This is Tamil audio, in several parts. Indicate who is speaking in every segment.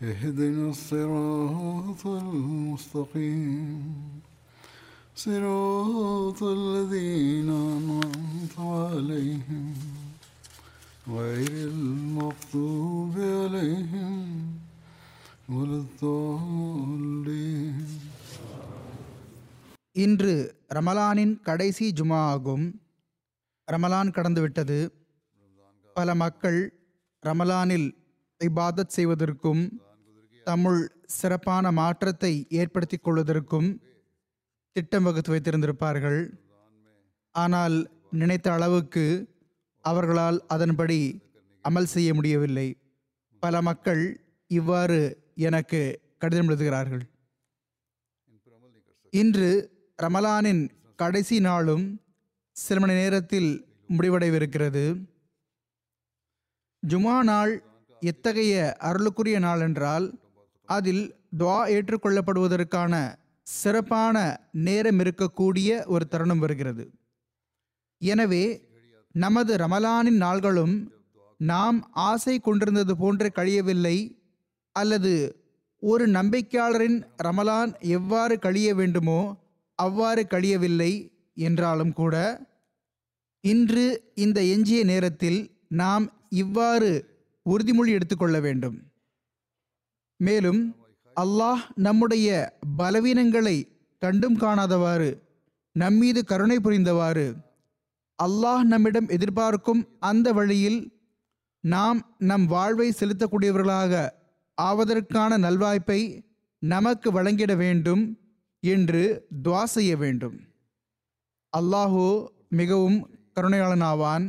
Speaker 1: اهدنا الصراط المستقيم صراط الذين أنعمت عليهم غير المغضوب عليهم ولا الضالين
Speaker 2: இன்று ரமலானின் கடைசி ஜுமா ஆகும் ரமலான் கடந்துவிட்டது பல மக்கள் ரமலானில் இபாதத் செய்வதற்கும் தமிழ் சிறப்பான மாற்றத்தை ஏற்படுத்திக் கொள்வதற்கும் திட்டம் வகுத்து வைத்திருந்திருப்பார்கள். ஆனால் நினைத்த அளவுக்கு அவர்களால் அதன்படி அமல் செய்ய முடியவில்லை. பல மக்கள் இவ்வாறு எனக்கு கடிதம் எழுதுகிறார்கள். இன்று ரமலானின் கடைசி நாளும் சில மணி நேரத்தில் முடிவடைவிருக்கிறது. ஜுமா நாள் எத்தகைய அருளுக்குரிய நாள் என்றால் அதில் துவா ஏற்றுக்கொள்ளப்படுவதற்கான சிறப்பான நேரம் இருக்கக்கூடிய ஒரு தருணம் வருகிறது. எனவே நமது ரமலானின் நாள்களும் நாம் ஆசை கொண்டிருந்தது போன்று கழியவில்லை அல்லது ஒரு நம்பிக்கையாளரின் ரமலான் எவ்வாறு கழிய வேண்டுமோ அவ்வாறு கழியவில்லை என்றாலும் கூட இன்று இந்த எஞ்சிய நேரத்தில் நாம் இவ்வாறு உறுதிமொழி எடுத்துக்கொள்ள வேண்டும். மேலும் அல்லாஹ் நம்முடைய பலவீனங்களை கண்டும் காணாதவாறு நம்மீது கருணை புரிந்தவாறு அல்லாஹ் நம்மிடம் எதிர்பார்க்கும் அந்த வழியில் நாம் நம் வாழ்வை செலுத்தக்கூடியவர்களாக ஆவதற்கான நல்வாய்ப்பை நமக்கு வழங்கிட வேண்டும் என்று துவா செய்ய வேண்டும். அல்லாஹோ மிகவும் கருணையாளனாவான்.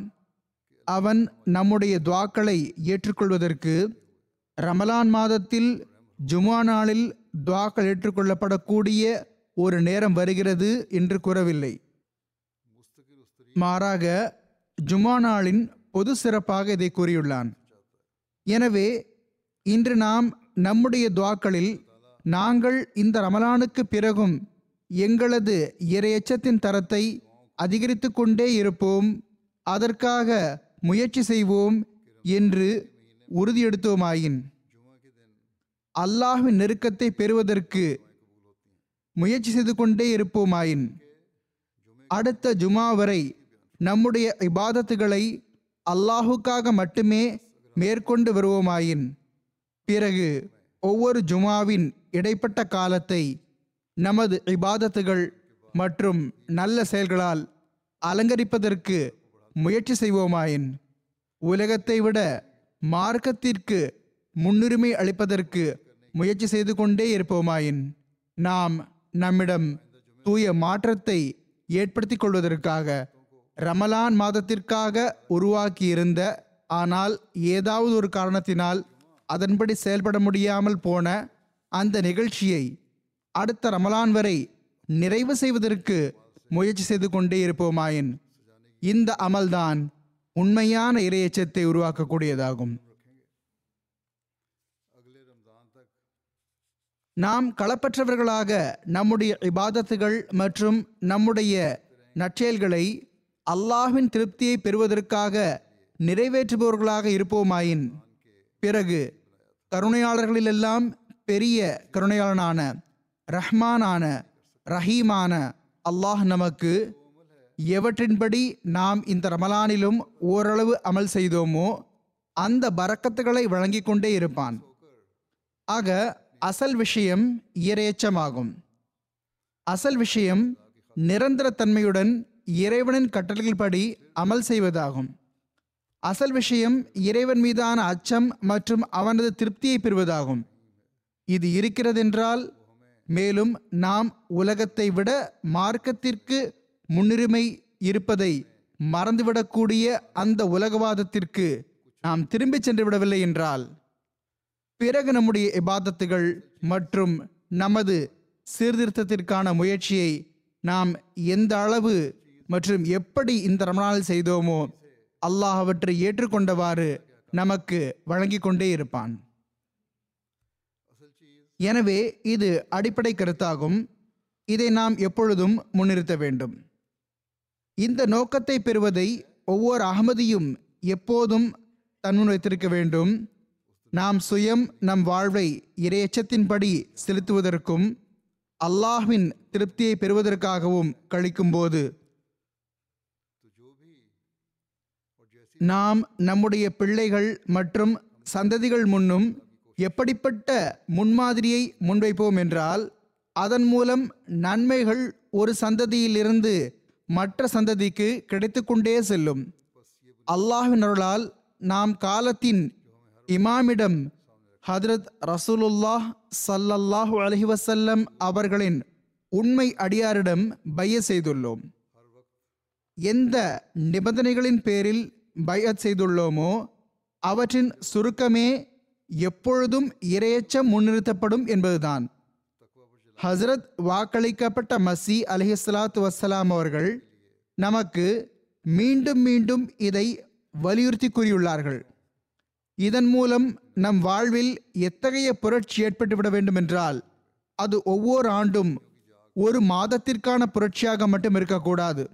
Speaker 2: அவன் நம்முடைய துவாக்களை ஏற்றுக்கொள்வதற்கு ரமலான் மாதத்தில் ஜுமா நாளில் துவாக்கள் ஏற்றுக்கொள்ளப்படக்கூடிய ஒரு நேரம் வருகிறது என்று கூறவில்லை. மாறாக ஜுமா நாளின் பொது சிறப்பாக இதை கூறியுள்ளான். எனவே இன்று நாம் நம்முடைய துவாக்களில் நாங்கள் இந்த ரமலானுக்கு பிறகும் எங்களது இரையச்சத்தின் தரத்தை அதிகரித்து கொண்டே இருப்போம். அதற்காக முயற்சி செய்வோம் என்று உறுதியெடுத்தோமாயின். அல்லாஹின் நெருக்கத்தை பெறுவதற்கு முயற்சி செய்து கொண்டே இருப்போமாயின். அடுத்த ஜுமா வரை நம்முடைய இபாதத்துகளை அல்லாஹுக்காக மட்டுமே மேற்கொண்டு வருவோமாயின். பிறகு ஒவ்வொரு ஜுமாவின் இடைப்பட்ட காலத்தை நமது இபாதத்துகள் மற்றும் நல்ல செயல்களால் அலங்கரிப்பதற்கு முயற்சி செய்வோமாயின். உலகத்தை விட மார்க்கத்திற்கு முன்னுரிமை அளிப்பதற்கு முயற்சி செய்து கொண்டே இருப்போமாயின். நாம் நம்மிடம் தூய மாற்றத்தை ஏற்படுத்திக் கொள்வதற்காக ரமலான் மாதத்திற்காக உருவாக்கியிருந்த ஆனால் ஏதாவது ஒரு காரணத்தினால் அதன்படி செயல்பட முடியாமல் போன அந்த நிகழ்ச்சியை அடுத்த ரமலான் வரை நிறைவு செய்வதற்கு முயற்சி செய்து கொண்டே இருப்போமாயின். இந்த அமல்தான் உண்மையான இரையச்சத்தை உருவாக்கக்கூடியதாகும். நாம் களப்பற்றவர்களாக நம்முடைய இபாதத்துகள் மற்றும் நம்முடைய நற்செயல்களை அல்லாஹின் திருப்தியை பெறுவதற்காக நிறைவேற்றுபவர்களாக இருப்போமாயின் பிறகு கருணையாளர்களிலெல்லாம் பெரிய கருணையாளனான ரஹ்மானான ரஹீமான அல்லாஹ் நமக்கு எவற்றின்படி நாம் இந்த ரமலானிலும் ஓரளவு அமல் செய்தோமோ அந்த பரக்கத்துகளை வழங்கிக் கொண்டே இருப்பான். ஆக அசல் விஷயம் இரையச்சமாகும் அசல் விஷயம் நிரந்தர தன்மையுடன் இறைவனின் கட்டளைகள்படி அமல் செய்வதாகும். அசல் விஷயம் இறைவன் மீதான அச்சம் மற்றும் அவனது திருப்தியை பெறுவதாகும். இது இருக்கிறதென்றால் மேலும் நாம் உலகத்தை விட மார்க்கத்திற்கு முன்னுரிமை இருப்பதை மறந்துவிடக்கூடிய அந்த உலகவாதத்திற்கு நாம் திரும்பிச் சென்று விடவில்லை என்றால் பிறகு நம்முடைய இபாதத்துகள் மற்றும் நமது சீர்திருத்தத்திற்கான முயற்சியை நாம் எந்த அளவு மற்றும் எப்படி இந்த ரமணால் செய்தோமோ அல்லாஹ் அவற்றை ஏற்றுக்கொண்டவாறு நமக்கு வழங்கிக் கொண்டே இருப்பான். எனவே இது அடிப்படை கருத்தாகும். இதை நாம் எப்பொழுதும் முன்னிறுத்த வேண்டும். இந்த நோக்கத்தை பெறுவதை ஒவ்வொரு அகமதியும் எப்போதும் தன்முன் வைத்திருக்க வேண்டும். நாம் சுயம் நம் வாழ்வை இரையச்சத்தின்படி செலுத்துவதற்கும் அல்லாஹ்வின் திருப்தியை பெறுவதற்காகவும் கழிக்கும்போது நாம் நம்முடைய பிள்ளைகள் மற்றும் சந்ததிகள் முன்னும் எப்படிப்பட்ட முன்மாதிரியை முன்வைப்போம் என்றால் அதன் மூலம் நன்மைகள் ஒரு சந்ததியிலிருந்து மற்ற சந்ததிக்கு கிடைத்துக்கொண்டே செல்லும். அல்லாஹின் அருளால் நாம் காலத்தின் இமாமிடம் ஹதரத் ரசூலுல்லாஹ் சல்லல்லாஹ் அலஹி வசல்லம் அவர்களின் உண்மை அடியாரிடம் பைய செய்துள்ளோம். எந்த நிபந்தனைகளின் பேரில் பையத் செய்துள்ளோமோ அவற்றின் சுருக்கமே எப்பொழுதும் இரையச்சம் முன்னிறுத்தப்படும் என்பதுதான். ஹசரத் வாக்களிக்கப்பட்ட மசி அலிஹலாத்து வசலாம் அவர்கள் நமக்கு மீண்டும் மீண்டும் இதை வலியுறுத்தி கூறியுள்ளார்கள். இதன் மூலம் நம் வாழ்வில் எத்தகைய புரட்சி ஏற்பட்டுவிட வேண்டுமென்றால் அது ஒவ்வொரு ஆண்டும் ஒரு மாதத்திற்கான புரட்சியாக மட்டும் இருக்கக்கூடாது.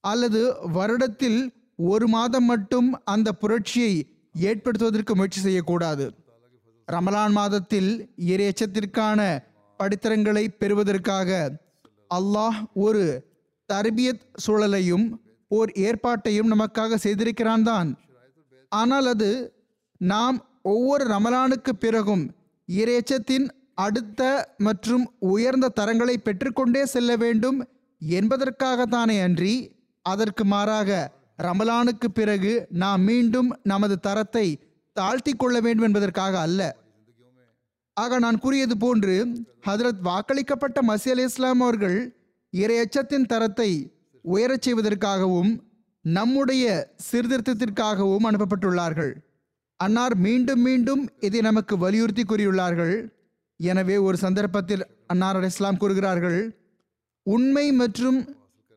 Speaker 2: அல்லது வருடத்தில் ஒரு மாதம் மட்டும் அந்த புரட்சியை ஏற்படுத்துவதற்கு முயற்சி செய்யக்கூடாது. ரமலான் மாதத்தில் இறையச்சத்திற்கான படித்திரங்களை பெறுவதற்காக அல்லாஹ் ஒரு தர்பியத் சூழலையும் ஓர் ஏற்பாட்டையும் நமக்காக செய்திருக்கிறான் தான். ஆனால் அது நாம் ஒவ்வொரு ரமலானுக்கு பிறகும் இறைச்சத்தின் அடுத்த மற்றும் உயர்ந்த தரங்களை பெற்றுக்கொண்டே செல்ல வேண்டும் என்பதற்காகத்தானே அன்றி அதற்கு மாறாக ரமலானுக்கு பிறகு நாம் மீண்டும் நமது தரத்தை தாழ்த்தி கொள்ள வேண்டும் என்பதற்காக அல்ல. ஆக நான் கூறியது போன்று ஹதரத் வாக்களிக்கப்பட்ட மசி அலி இஸ்லாம் அவர்கள் இரையச்சத்தின் தரத்தை உயரச் செய்வதற்காகவும் நம்முடைய சீர்திருத்தத்திற்காகவும் அனுப்பப்பட்டுள்ளார்கள். அன்னார் மீண்டும் மீண்டும் இதை நமக்கு வலியுறுத்தி கூறியுள்ளார்கள். எனவே ஒரு சந்தர்ப்பத்தில் அன்னார் அலி இஸ்லாம் கூறுகிறார்கள் உண்மை மற்றும்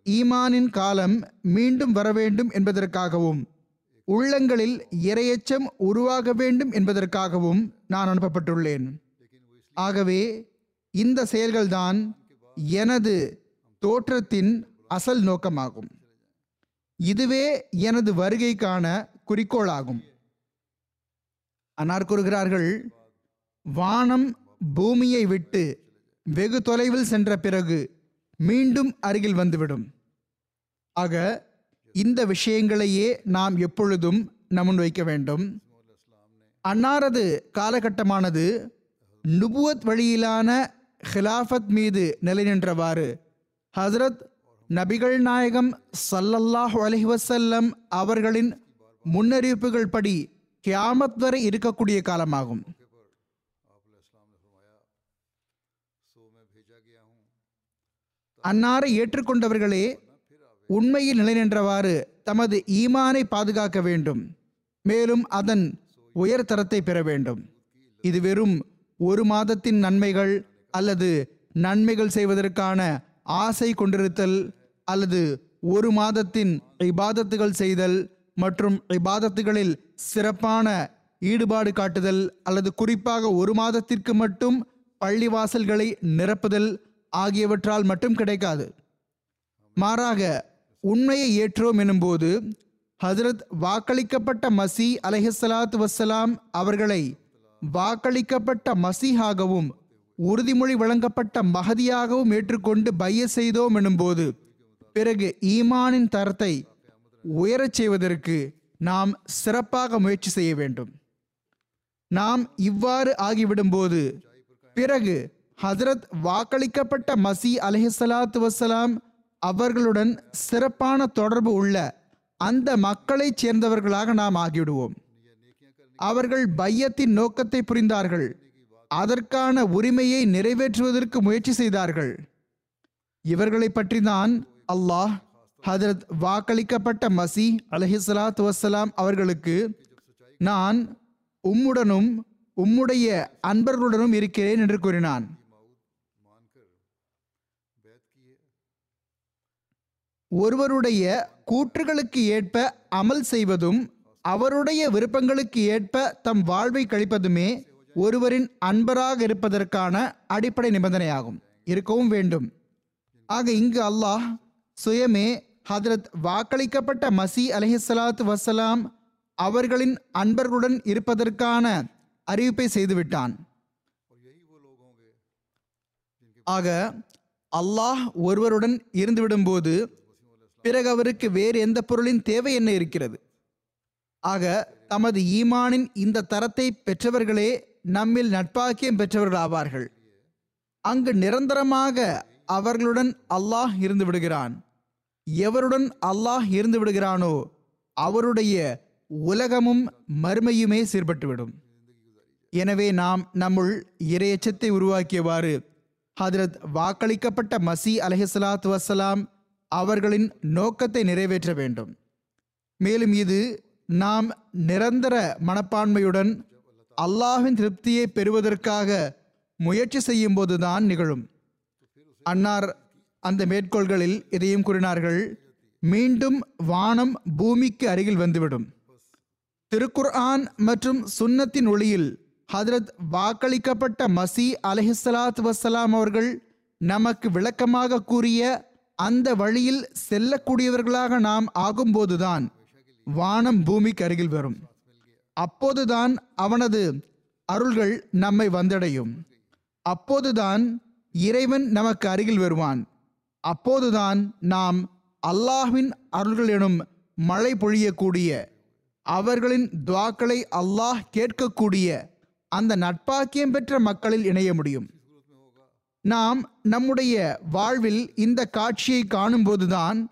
Speaker 2: ஈமானின் காலம் மீண்டும் வர வேண்டும் என்பதற்காகவும் உள்ளங்களில் இரையச்சம் உருவாக வேண்டும் என்பதற்காகவும் நான் அனுப்பப்பட்டுள்ளேன். ஆகவே இந்த செயல்கள்தான் எனது தோற்றத்தின் அசல் நோக்கமாகும். இதுவே எனது வருகைக்கான குறிக்கோளாகும். அன்னார் கூறுகிறார்கள் வானம் பூமியை விட்டு வெகு தொலைவில் சென்ற பிறகு மீண்டும் அருகில் வந்துவிடும். ஆக இந்த விஷயங்களையே நாம் எப்பொழுதும் நமுன் வைக்க வேண்டும். அன்னாரது காலகட்டமானது நுபுவத் வழியிலான ஹிலாஃபத் மீது நிலை நின்றவாறு ஹசரத் நபிகள் நாயகம் சல்லல்லாஹ் அலைஹி அவர்களின் முன்னறிவிப்புகள் படி கியாமத் வரை இருக்கக்கூடிய காலமாகும். அன்னாரை ஏற்றுக்கொண்டவர்களே உண்மையில் நிலை நின்றவாறு தமது ஈமானை பாதுகாக்க வேண்டும். மேலும் அதன் உயர்தரத்தை பெற வேண்டும். இது வெறும் ஒரு மாதத்தின் நன்மைகள் அல்லது நன்மைகள் செய்வதற்கான ஆசை கொண்டிருத்தல் அல்லது ஒரு மாதத்தின் இபாதத்துகள் செய்தல் மற்றும் இபாதத்துகளில் சிறப்பான ஈடுபாடு காட்டுதல் அல்லது குறிப்பாக ஒரு மாதத்திற்கு மட்டும் பள்ளிவாசல்களை நிரப்புதல் ஆகியவற்றால் மட்டும் கிடைக்காது. மாறாக உண்மையை ஏற்றோம் எனும்போது ஹசரத் வாக்களிக்கப்பட்ட மசி அலஹலாத் வசலாம் அவர்களை வாக்களிக்கப்பட்ட மசீஹாகவும் உறுதிமொழி வழங்கப்பட்ட மகதியாகவும் ஏற்றுக்கொண்டு பைய செய்தோம் எனும்போது பிறகு ஈமானின் தரத்தை உயரச் செய்வதற்கு நாம் சிறப்பாக முயற்சி செய்ய வேண்டும். நாம் இவ்வாறு ஆகிவிடும்போது பிறகு ஹசரத் வாக்களிக்கப்பட்ட மசி அலைஹிஸ்ஸலாத்து வசலாம் அவர்களுடன் சிறப்பான தொடர்பு உள்ள அந்த மக்களைச் சேர்ந்தவர்களாக நாம் ஆகிவிடுவோம். அவர்கள் பையத்தின் நோக்கத்தை புரிந்தார்கள். அதற்கான உரிமையை நிறைவேற்றுவதற்கு முயற்சி செய்தார்கள். இவர்களை பற்றி தான் அல்லாஹ் ஹதரத் வாக்களிக்கப்பட்ட மசி அலஹிஸ்லாத் வசலாம் அவர்களுக்கு நான் உம்முடனும் உம்முடைய அன்பர்களுடனும் இருக்கிறேன் என்று கூறினான். ஒருவருடைய கூற்றுகளுக்கு ஏற்ப அமல் செய்வதும் அவருடைய விருப்பங்களுக்கு ஏற்ப தம் வாழ்வை கழிப்பதுமே ஒருவரின் அன்பராக இருப்பதற்கான அடிப்படை நிபந்தனையாகும். இருக்கவும் வேண்டும். ஆக இங்கு அல்லாஹ் சுயமே ஹதரத் வாக்களிக்கப்பட்ட மசி அலஹிஸ்ஸலாத்து வசலாம் அவர்களின் அன்பர்களுடன் இருப்பதற்கான அறிவிப்பை செய்துவிட்டான். ஆக அல்லாஹ் ஒருவருடன் இருந்துவிடும்போது பிறகு அவருக்கு வேறு எந்த பொருளின் தேவை என்ன இருக்கிறது? ஆக தமது ஈமானின் இந்த தரத்தை பெற்றவர்களே நம்மில் நட்பாக்கியம் பெற்றவர்கள் ஆவார்கள் அங்கு நிரந்தரமாக அவர்களுடன் அல்லாஹ் இருந்து விடுகிறான். எவருடன் அல்லாஹ் இருந்து விடுகிறானோ அவருடைய உலகமும் மறுமையுமே சீர்பட்டுவிடும். எனவே நாம் நம்முள் இரையச்சத்தை உருவாக்கியவாறு ஹதரத் வாக்களிக்கப்பட்ட மசி அலஹிஸ்லாத்து வசலாம் அவர்களின் நோக்கத்தை நிறைவேற்ற வேண்டும். மேலும் இது நாம் நிரந்தர மனப்பான்மையுடன் அல்லாஹின் திருப்தியை பெறுவதற்காக முயற்சி செய்யும் போதுதான் நிகழும். அன்னார் அந்த மேற்கோள்களில் இதையும் கூறினார்கள் மீண்டும் வானம் பூமிக்கு அருகில் வந்துவிடும். திருக்குர்ஆன் மற்றும் சுன்னத்தின் ஒளியில் ஹதரத் வாக்களிக்கப்பட்ட மசி அலஹிஸ்ஸலாத் வசலாம் அவர்கள் நமக்கு விளக்கமாக கூறிய அந்த வழியில் செல்லக்கூடியவர்களாக நாம் ஆகும்போதுதான் வானம் பூமிக்கு அருகில் வரும். அப்போதுதான் அவனது அருள்கள் நம்மை வந்தடையும். அப்போதுதான் இறைவன் நமக்கு அருகில் வருவான். அப்போதுதான் நாம் அல்லாஹ்வின் அருள்கள் எனும் மழை பொழியக்கூடிய அவர்களின் துவாக்களை அல்லாஹ் கேட்கக்கூடிய அந்த நட்பாக்கியம் பெற்ற மக்களில் இணைய முடியும். நாம் நம்முடைய வாழ்வில் இந்த காட்சியை காணும்போதுதான்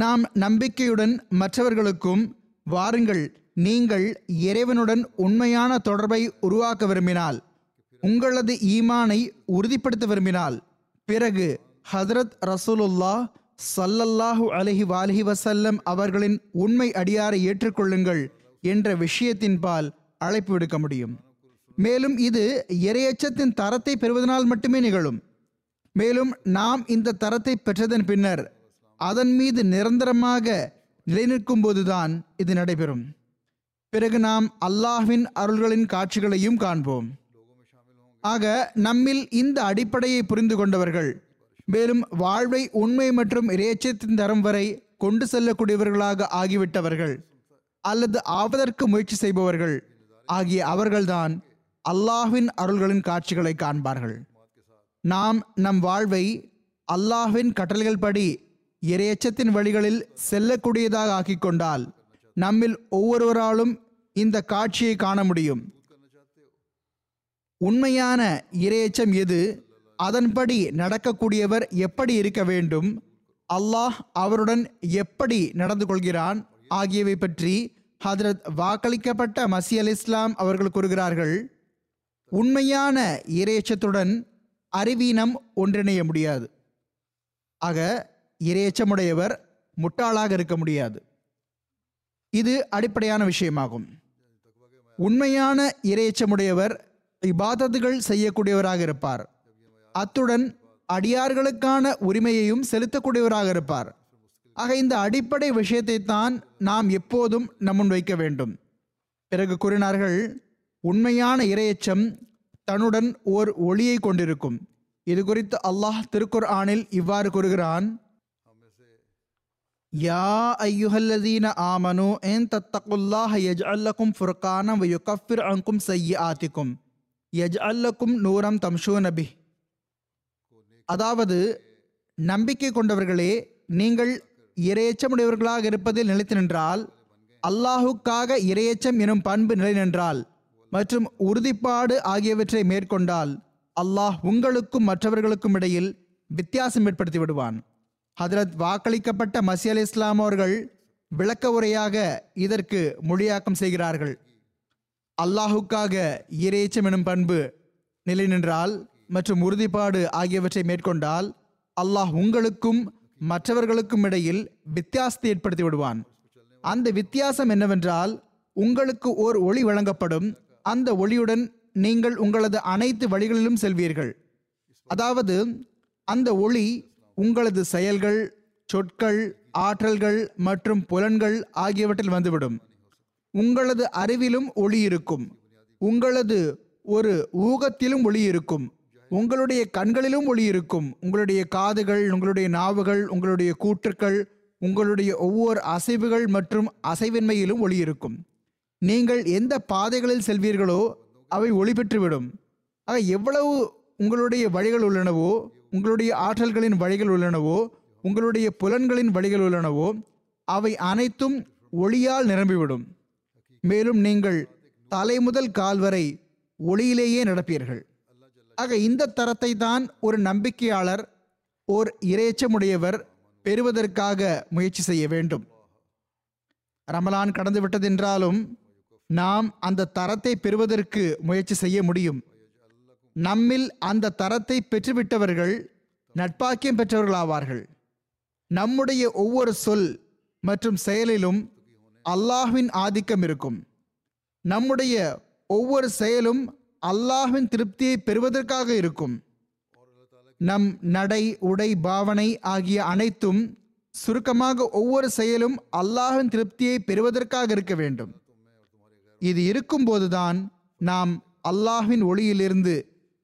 Speaker 2: நாம் நம்பிக்கையுடன் மற்றவர்களுக்கும் வாருங்கள். நீங்கள் இறைவனுடன் உண்மையான தொடர்பை உருவாக்க விரும்பினால் உங்களது ஈமானை உறுதிப்படுத்த விரும்பினால் பிறகு ஹதரத் ரசூலுல்லா சல்லல்லாஹு அலஹி வாலஹி வசல்லம் அவர்களின் உண்மை அடியாரை ஏற்றுக்கொள்ளுங்கள் என்ற விஷயத்தின் பால் அழைப்பு விடுக்க முடியும். மேலும் இது இரையச்சத்தின் தரத்தை பெறுவதனால் மட்டுமே நிகழும். மேலும் நாம் இந்த தரத்தை பெற்றதன் பின்னர் அதன் மீது நிரந்தரமாக நிலைநிற்கும் போதுதான் இது நடைபெறும். பிறகு நாம் அல்லாஹ்வின் அருள்களின் காட்சிகளையும் காண்போம். ஆக நம்மில் இந்த அடிப்படையை புரிந்து கொண்டவர்கள் மேலும் வாழ்வை உண்மை மற்றும் இறைச்சத்தின் தரம் வரை கொண்டு செல்லக்கூடியவர்களாக ஆகிவிட்டவர்கள் அல்லது ஆவதற்கு முயற்சி செய்பவர்கள் ஆகிய அவர்கள்தான் அல்லாஹ்வின் அருள்களின் காட்சிகளை காண்பார்கள். நாம் நம் வாழ்வை அல்லாஹ்வின் கட்டளைகள் படி இரையச்சத்தின் வழிகளில் செல்லக்கூடியதாக ஆக்கிக் கொண்டால் நம்மில் ஒவ்வொருவராலும் இந்த காட்சியை காண முடியும். உண்மையான இரையச்சம் எது? அதன்படி நடக்கக்கூடியவர் எப்படி இருக்க வேண்டும்? அல்லாஹ் அவருடன் எப்படி நடந்து கொள்கிறான்? ஆகியவை பற்றி ஹதரத் வாக்களிக்கப்பட்ட மசி அல் இஸ்லாம் அவர்கள் கூறுகிறார்கள். உண்மையான இரையச்சத்துடன் அறிவீனம் ஒன்றிணைய முடியாது. ஆக இரையச்சமுடையவர் முட்டாளாக இருக்க முடியாது. இது அடிப்படையான விஷயமாகும். உண்மையான இரையச்சமுடையவர் இபாதத்துகள் செய்யக்கூடியவராக இருப்பார். அத்துடன் அடியார்களுக்கான உரிமையையும் செலுத்தக்கூடியவராக இருப்பார். ஆக இந்த அடிப்படை விஷயத்தை தான் நாம் எப்போதும் நம்முன் வைக்க வேண்டும். பிறகு கூறினார்கள் உண்மையான இரையச்சம் தன்னுடன் ஓர் ஒளியை கொண்டிருக்கும். இது குறித்து அல்லாஹ் திருக்குர் ஆனில் இவ்வாறு கூறுகிறான் யா ஐயுஹல்லதீன ஆமனு என் தத்தகுல்லாஹ யஜ்அல்லக்கும் ஃபுர்கானம் வ செய்ய ஆத்திக்கும் யஜ் அல்லக்கும் நூரம் தம்ஷூ நபி அதாவது நம்பிக்கை கொண்டவர்களே நீங்கள் இரையச்சமுடையவர்களாக இருப்பதில் நிலைத்து நின்றால் அல்லாஹுக்காக இரையச்சம் எனும் பண்பு நிலை நின்றால் மற்றும் உறுதிப்பாடு ஆகியவற்றை மேற்கொண்டால் அல்லாஹ் உங்களுக்கும் மற்றவர்களுக்கும் இடையில் வித்தியாசம் ஏற்படுத்தி விடுவான் ஹதரத் வாக்களிக்கப்பட்ட மசி அலி இஸ்லாம் அவர்கள் விளக்க உரையாக இதற்கு மொழியாக்கம் செய்கிறார்கள். அல்லாஹுக்காக இறைச்சம் எனும் பண்பு நிலை நின்றால் மற்றும் உறுதிப்பாடு ஆகியவற்றை மேற்கொண்டால் அல்லாஹ் உங்களுக்கும் மற்றவர்களுக்கும் இடையில் வித்தியாசத்தை ஏற்படுத்தி விடுவான். அந்த வித்தியாசம் என்னவென்றால் உங்களுக்கு ஓர் ஒளி வழங்கப்படும். அந்த ஒளியுடன் நீங்கள் உங்களது அனைத்து வழிகளிலும் செல்வீர்கள். அதாவது அந்த ஒளி உங்களது செயல்கள் சொற்கள் ஆற்றல்கள் மற்றும் புலன்கள் ஆகியவற்றில் வந்துவிடும். உங்களது அறிவிலும் ஒளி இருக்கும். உங்களது ஒரு ஊகத்திலும் ஒளி இருக்கும். உங்களுடைய கண்களிலும் ஒளி இருக்கும். உங்களுடைய காதுகள் உங்களுடைய நாவுகள் உங்களுடைய கூற்றுக்கள் உங்களுடைய ஒவ்வொரு அசைவுகள் மற்றும் அசைவின்மையிலும் ஒளி இருக்கும். நீங்கள் எந்த பாதைகளில் செல்வீர்களோ அவை ஒளி பெற்றுவிடும். ஆக எவ்வளவு உங்களுடைய வழிகள் உள்ளனவோ உங்களுடைய ஆற்றல்களின் வழிகள் உள்ளனவோ உங்களுடைய புலன்களின் வழிகள் உள்ளனவோ அவை அனைத்தும் ஒளியால் நிரம்பிவிடும். மேலும் நீங்கள் தலை முதல் கால் வரை ஒளியிலேயே நடப்பீர்கள். ஆக இந்த தரத்தை தான் ஒரு நம்பிக்கையாளர் ஓர் இரையச்சமுடையவர் பெறுவதற்காக முயற்சி செய்ய வேண்டும். ரமலான் கடந்துவிட்டதென்றாலும் நாம் அந்த தரத்தை பெறுவதற்கு முயற்சி செய்ய முடியும். நம்மில் அந்த தரத்தை பெற்றுவிட்டவர்கள் நட்பாக்கியம் பெற்றவர்களாவார்கள். நம்முடைய ஒவ்வொரு சொல் மற்றும் செயலிலும் அல்லாஹ்வின் ஆதிக்கம் இருக்கும். நம்முடைய ஒவ்வொரு செயலும் அல்லாஹ்வின் திருப்தியை பெறுவதற்காக இருக்கும். நம் நடை உடை பாவனை ஆகிய அனைத்தும் சுருக்கமாக ஒவ்வொரு செயலும் அல்லாஹின் திருப்தியை பெறுவதற்காக இருக்க வேண்டும். இது இருக்கும்போதுதான் நாம் அல்லாஹ்வின் ஒளியிலிருந்து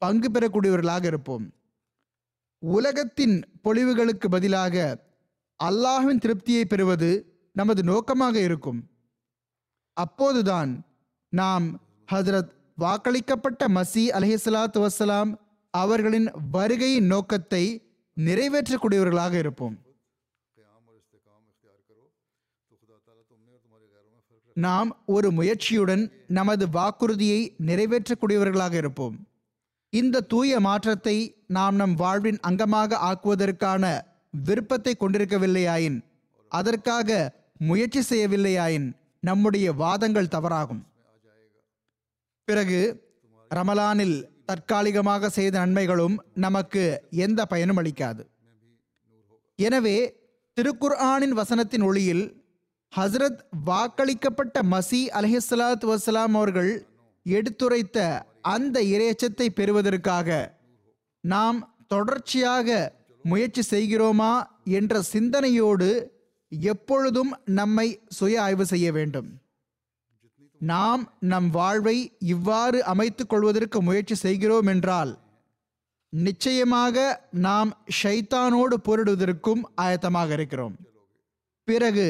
Speaker 2: பங்கு பெறக்கூடியவர்களாக இருப்போம். உலகத்தின் பொழிவுகளுக்கு பதிலாக அல்லாஹின் திருப்தியை பெறுவது நமது நோக்கமாக இருக்கும். அப்போதுதான் நாம் ஹசரத் வாக்களிக்கப்பட்ட மசி அலஹிஸ்லாத்து வசலாம் அவர்களின் வருகையின் நோக்கத்தை நிறைவேற்றக்கூடியவர்களாக இருப்போம். நாம் ஒரு முயற்சியுடன் நமது வாக்குறுதியை நிறைவேற்றக்கூடியவர்களாக இருப்போம். இந்த தூய மாற்றத்தை நாம் நம் வாழ்வின் அங்கமாக ஆக்குவதற்கான விருப்பத்தை கொண்டிருக்கவில்லையாயின் அதற்காக முயற்சி செய்யவில்லையாயின் நம்முடைய வாதங்கள் தவறாகும். பிறகு ரமலானில் தற்காலிகமாக செய்த நன்மைகளும் நமக்கு எந்த பயனும் அளிக்காது. எனவே திருக்குர்ஆனின் வசனத்தின் ஒளியில் ஹஸ்ரத் வாக்களிக்கப்பட்ட மசி அலஹிஸ்லாத் வசலாம் அவர்கள் எடுத்துரைத்த அந்த இரையச்சத்தை பெறுவதற்காக நாம் தொடர்ச்சியாக முயற்சி செய்கிறோமா என்ற சிந்தனையோடு எப்பொழுதும் நம்மை சுய ஆய்வு செய்ய வேண்டும். நாம் நம் வாழ்வை இவ்வாறு அமைத்துக் கொள்வதற்கு முயற்சி செய்கிறோம் என்றால் நிச்சயமாக நாம் ஷைத்தானோடு போரிடுவதற்கும் ஆயத்தமாக இருக்கிறோம். பிறகு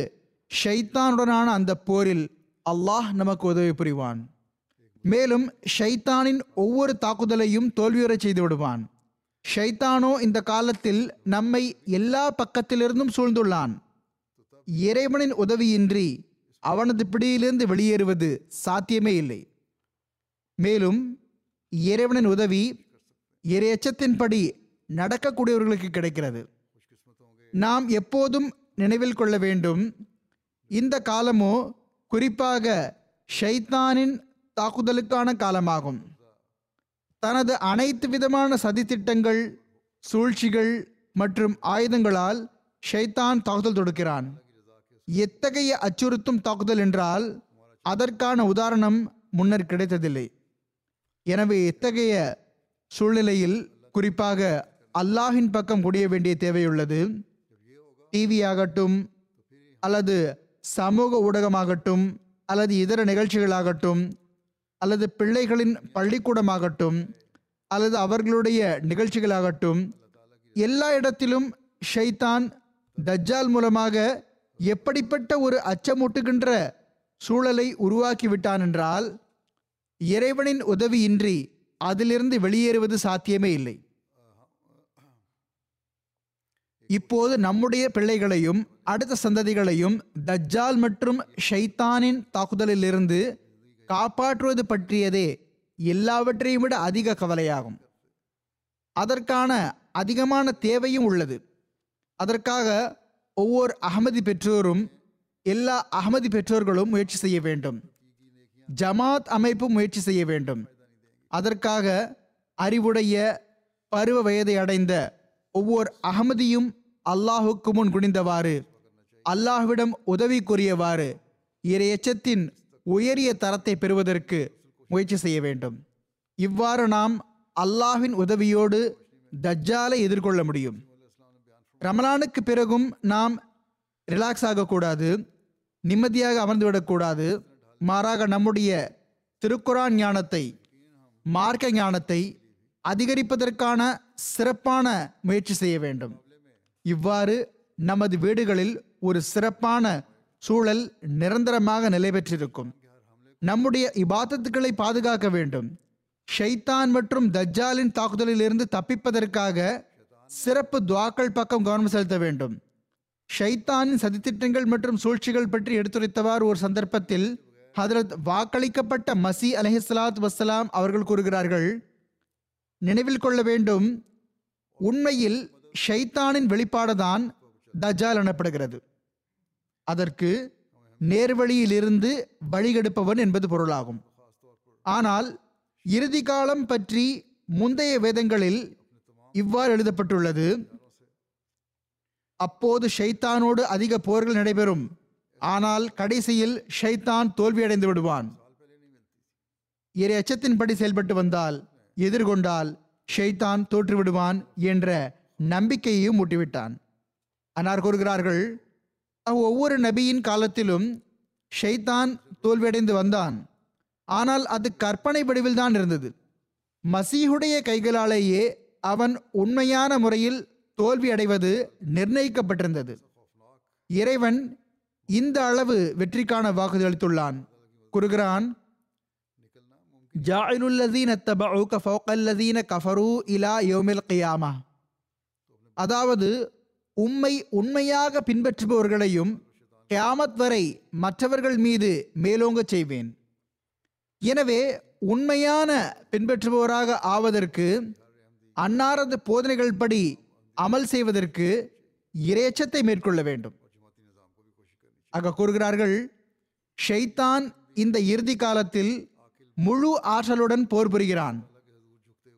Speaker 2: ஷைத்தானுடனான அந்த போரில் அல்லாஹ் நமக்கு உதவி புரிவான். மேலும் ஷைத்தானின் ஒவ்வொரு தாக்குதலையும் தோல்வியுறச் செய்து விடுவான். ஷைத்தானோ இந்த காலத்தில் நம்மை எல்லா பக்கத்திலிருந்தும் சூழ்ந்துள்ளான். இறைவனின் உதவியின்றி அவனது பிடியிலிருந்து வெளியேறுவது சாத்தியமே இல்லை. மேலும் இறைவனின் உதவி இறையச்சத்தின்படி நடக்கக்கூடியவர்களுக்கு கிடைக்கிறது. நாம் எப்போதும் நினைவில் கொள்ள வேண்டும் இந்த காலமோ குறிப்பாக ஷைத்தானின் தாக்குதலுக்கான காலமாகும். தனது அனைத்து விதமான சதித்திட்டங்கள் சூழ்ச்சிகள் மற்றும் ஆயுதங்களால் ஷைத்தான் தாக்குதல் தொடுக்கிறான். எத்தகைய அச்சுறுத்தும் தாக்குதல் என்றால் அதற்கான உதாரணம் முன்னர் கிடைத்ததில்லை. எனவே இத்தகைய சூழ்நிலையில் குறிப்பாக அல்லாஹின் பக்கம் குடிய வேண்டிய தேவையுள்ளது? டிவி ஆகட்டும் அல்லது சமூக ஊடகமாகட்டும் அல்லது இதர நிகழ்ச்சிகளாகட்டும் அல்லது பிள்ளைகளின் பள்ளிக்கூடமாகட்டும் அல்லது அவர்களுடைய நிகழ்ச்சிகளாகட்டும் எல்லா இடத்திலும் ஷைத்தான் தஜ்ஜால் மூலமாக எப்படிப்பட்ட ஒரு அச்சமூட்டுகின்ற சூழலை உருவாக்கிவிட்டான் என்றால் இறைவனின் உதவியின்றி அதிலிருந்து வெளியேறுவது சாத்தியமே இல்லை. இப்போது நம்முடைய பிள்ளைகளையும் அடுத்த சந்ததிகளையும் தஜ்ஜால் மற்றும் ஷைத்தானின் தாக்குதலிலிருந்து காப்பாற்றுவது பற்றியதே எல்லாவற்றையும் விட அதிக கவலையாகும். அதற்கான அதிகமான தேவையும் உள்ளது. அதற்காக ஒவ்வொரு அகமதி பெற்றோரும் எல்லா அகமதி பெற்றோர்களும் முயற்சி செய்ய வேண்டும். ஜமாத் அமைப்பு முயற்சி செய்ய வேண்டும். அதற்காக அறிவுடைய பருவ வயதை அடைந்த ஒவ்வொரு அகமதியும் அல்லாஹுக்கு முன் குனிந்தவாறு அல்லாஹ்விடம் உதவி கூறியவாறு இரையச்சத்தின் உயரிய தரத்தை பெறுவதற்கு முயற்சி செய்ய வேண்டும். இவ்வாறு நாம் அல்லாஹின் உதவியோடு தஜ்ஜாலை எதிர்கொள்ள முடியும். ரமலானுக்கு பிறகும் நாம் ரிலாக்ஸ் ஆகக்கூடாது நிம்மதியாக அமர்ந்துவிடக்கூடாது மாறாக நம்முடைய திருக்குரான் ஞானத்தை மார்க்க ஞானத்தை அதிகரிப்பதற்கான சிறப்பான முயற்சி செய்ய வேண்டும். இவ்வாறு நமது வீடுகளில் ஒரு சிறப்பான சூழல் நிரந்தரமாக நிலை பெற்றிருக்கும் நம்முடைய இபாதத்துக்களை பாதுகாக்க வேண்டும். ஷைத்தான் மற்றும் தஜ்ஜாலின் தாக்குதலிலிருந்து தப்பிப்பதற்காக சிறப்பு துவாக்கள் பக்கம் கவனம் செலுத்த வேண்டும். ஷைத்தானின் சதித்திட்டங்கள் மற்றும் சூழ்ச்சிகள் பற்றி எடுத்துரைத்தவாறு ஒரு சந்தர்ப்பத்தில் ஹதரத் வாக்களிக்கப்பட்ட மசி அலஹிஸ்லாத் வசலாம் அவர்கள் கூறுகிறார்கள் நினைவில் கொள்ள வேண்டும் உண்மையில் ஷைத்தானின் வெளிப்பாடுதான் தஜ்ஜால் எனப்படுகிறது. அதற்கு நேர்வழியிலிருந்து வழிகெடுப்பவன் என்பது பொருளாகும். ஆனால் இறுதி காலம் பற்றி முந்தைய வேதங்களில் இவ்வாறு எழுதப்பட்டுள்ளது. அப்போது ஷைத்தானோடு அதிக போர்கள் நடைபெறும். ஆனால் கடைசியில் ஷைத்தான் தோல்வியடைந்து விடுவான். இறை அச்சத்தின்படி செயல்பட்டு வந்தால் எதிர்கொண்டால் ஷைத்தான் தோற்றுவிடுவான் என்ற நம்பிக்கையையும் ஊட்டிவிட்டான். அன்னார் கூறுகிறார்கள் ஒவ்வொரு நபியின் காலத்திலும் ஷைத்தான் தோல்வியடைந்து வந்தான். ஆனால் அது கற்பனை வடிவில் தான் இருந்தது. மசீஹுடைய கைகளாலேயே அவன் உண்மையான முறையில் தோல்வி அடைவது நிர்ணயிக்கப்பட்டிருந்தது. இறைவன் இந்த அளவு வெற்றிக்கான வாக்குறுதி அளித்துள்ளான். கூறுகிறான் ஜாயிலுல்லதீன தபஉக ஃபௌகல்லதீன கஃபரு இலா யௌமில் கியாமா. அதாவது உம்மை உண்மையாக பின்பற்றுபவர்களையும் கியாமத் வரை மற்றவர்கள் மீது மேலோங்கச் செய்வேன். எனவே உண்மையான பின்பற்றுபவராக ஆவதற்கு அன்னாரது போதனைகள் படி அமல் செய்வதற்கு இரையச்சத்தை மேற்கொள்ள வேண்டும். ஆக கூறுகிறார்கள் ஷைத்தான் இந்த இறுதி காலத்தில் முழு ஆற்றலுடன் போர் புரிகிறான்.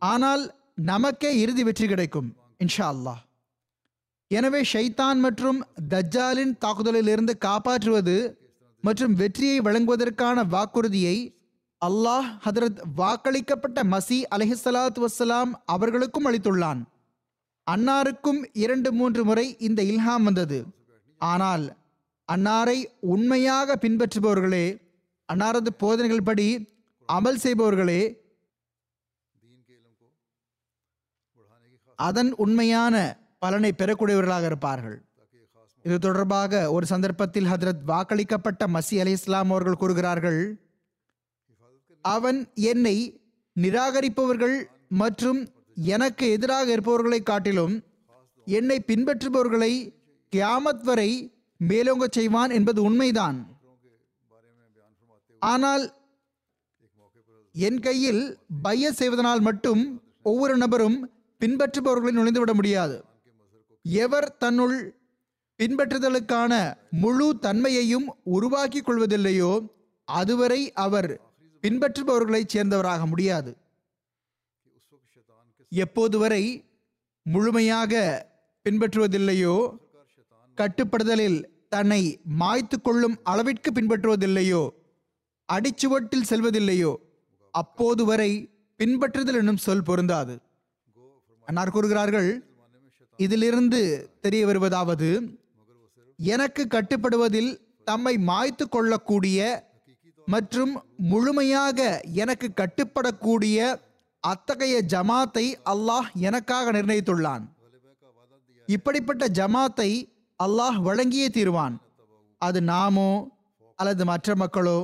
Speaker 2: ஆனால் நமக்கே இறுதி வெற்றி கிடைக்கும் இன்ஷா அல்லாஹ். எனவே ஷைத்தான் மற்றும் தஜ்ஜாலின் தாக்குதலிலிருந்து காப்பாற்றுவது மற்றும் வெற்றியை வழங்குவதற்கான வாக்குறுதியை அல்லாஹ் ஹதரத் வாக்களிக்கப்பட்ட மசி அலஹிசலாத் வசலாம் அவர்களுக்கும் அளித்துள்ளான். அன்னாருக்கும் இரண்டு மூன்று முறை இந்த இல்ஹாம் வந்தது. ஆனால் அன்னாரை உண்மையாக பின்பற்றுபவர்களே அன்னாரது போதனைகள் படி அமல் செய்பவர்களே அதன் உண்மையான பலனை பெறக்கூடியவர்களாக இருப்பார்கள். இது தொடர்பாக ஒரு சந்தர்ப்பத்தில் ஹதரத் வாக்களிக்கப்பட்ட மசி அலி இஸ்லாம் அவர்கள் கூறுகிறார்கள் அவன் என்னை நிராகரிப்பவர்கள் மற்றும் எனக்கு எதிராக இருப்பவர்களை காட்டிலும் என்னை பின்பற்றுபவர்களை கியாமத் வரை மேலோங்கச் செய்வான் என்பது உண்மைதான். ஆனால் என் கையில் பைய செய்வதனால் மட்டும் ஒவ்வொரு நபரும் பின்பற்றுபவர்களை நுழைந்துவிட முடியாது. எவர் தன்னுள் பின்பற்றுதலுக்கான முழு தன்மையையும் உருவாக்கிக் கொள்வதில்லையோ அதுவரை அவர் பின்பற்றுபவர்களைச் சேர்ந்தவராக முடியாது. எப்போது வரை முழுமையாக பின்பற்றுவதில்லையோ கட்டுப்படுதலில் தன்னை மாய்த்து கொள்ளும் அளவிற்கு பின்பற்றுவதில்லையோ அடிச்சுவட்டில் செல்வதில்லையோ அப்போது வரை பின்பற்றுதல் என்னும் சொல் பொருந்தாது. அன்னார் கூறுகிறார்கள் இதிலிருந்து தெரிய வருவதாவது எனக்கு கட்டுப்படுவதில் தம்மை மாய்த்து கொள்ளக்கூடிய மற்றும் முழுமையாக எனக்கு கட்டுப்படக்கூடிய அத்தகைய ஜமாத்தை அல்லாஹ் எனக்காக நிர்ணயித்துள்ளான். இப்படிப்பட்ட ஜமாத்தை அல்லாஹ் வழங்கியே தீர்வான். அது நாமோ அல்லது மற்ற மக்களோ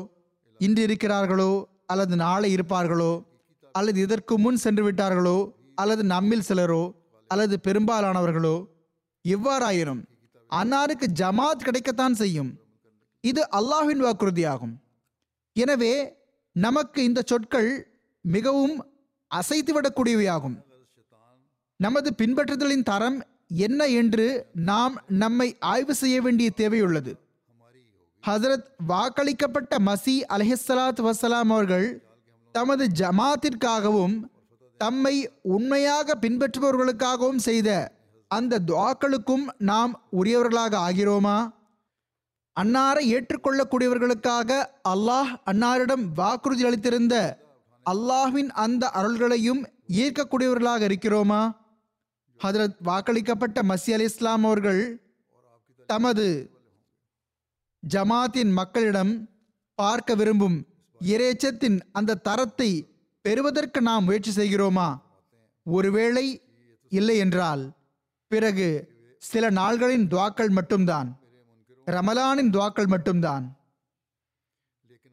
Speaker 2: இன்று இருக்கிறார்களோ அல்லது நாளை இருப்பார்களோ அல்லது இதற்கு முன் சென்று விட்டார்களோ அல்லது நம்மில் சிலரோ அல்லது பெரும்பாலானவர்களோ எவ்வாறாயினும் அன்னாருக்கு ஜமாத் கிடைக்கத்தான் செய்யும். இது அல்லாஹின் வாக்குறுதியாகும். எனவே நமக்கு இந்த சொற்கள் மிகவும் அசைத்துவிடக்கூடியவையாகும். நமது பின்பற்றுதலின் தரம் என்ன என்று நாம் நம்மை ஆய்வு செய்ய வேண்டிய தேவையுள்ளது. ஹசரத் வாக்களிக்கப்பட்ட மசி அலஹிஸ்ஸலாத் வசலாம் அவர்கள் தமது ஜமாத்திற்காகவும் தம்மை உண்மையாக பின்பற்றுபவர்களுக்காகவும் செய்த அந்த துவாக்களுக்கும் நாம் உரியவர்களாக ஆகிறோமா? அன்னாரை ஏற்றுக்கொள்ளக்கூடியவர்களுக்காக அல்லாஹ் அன்னாரிடம் வாக்குறுதி அளித்திருந்த அல்லாஹ்வின் அந்த அருள்களையும் ஈர்க்கக்கூடியவர்களாக இருக்கிறோமா? ஹதரத் வாக்களிக்கப்பட்ட மசி அலி இஸ்லாம் அவர்கள் தமது ஜமாத்தின் மக்களிடம் பார்க்க விரும்பும் இறைச்சத்தின் அந்த தரத்தை பெறுவதற்கு நாம் முயற்சி செய்கிறோமா? ஒருவேளை இல்லை என்றால். பிறகு சில நாள்களின் துவாக்கள் மட்டும்தான். ரமலானின் துவாக்கள் மட்டும்தான்.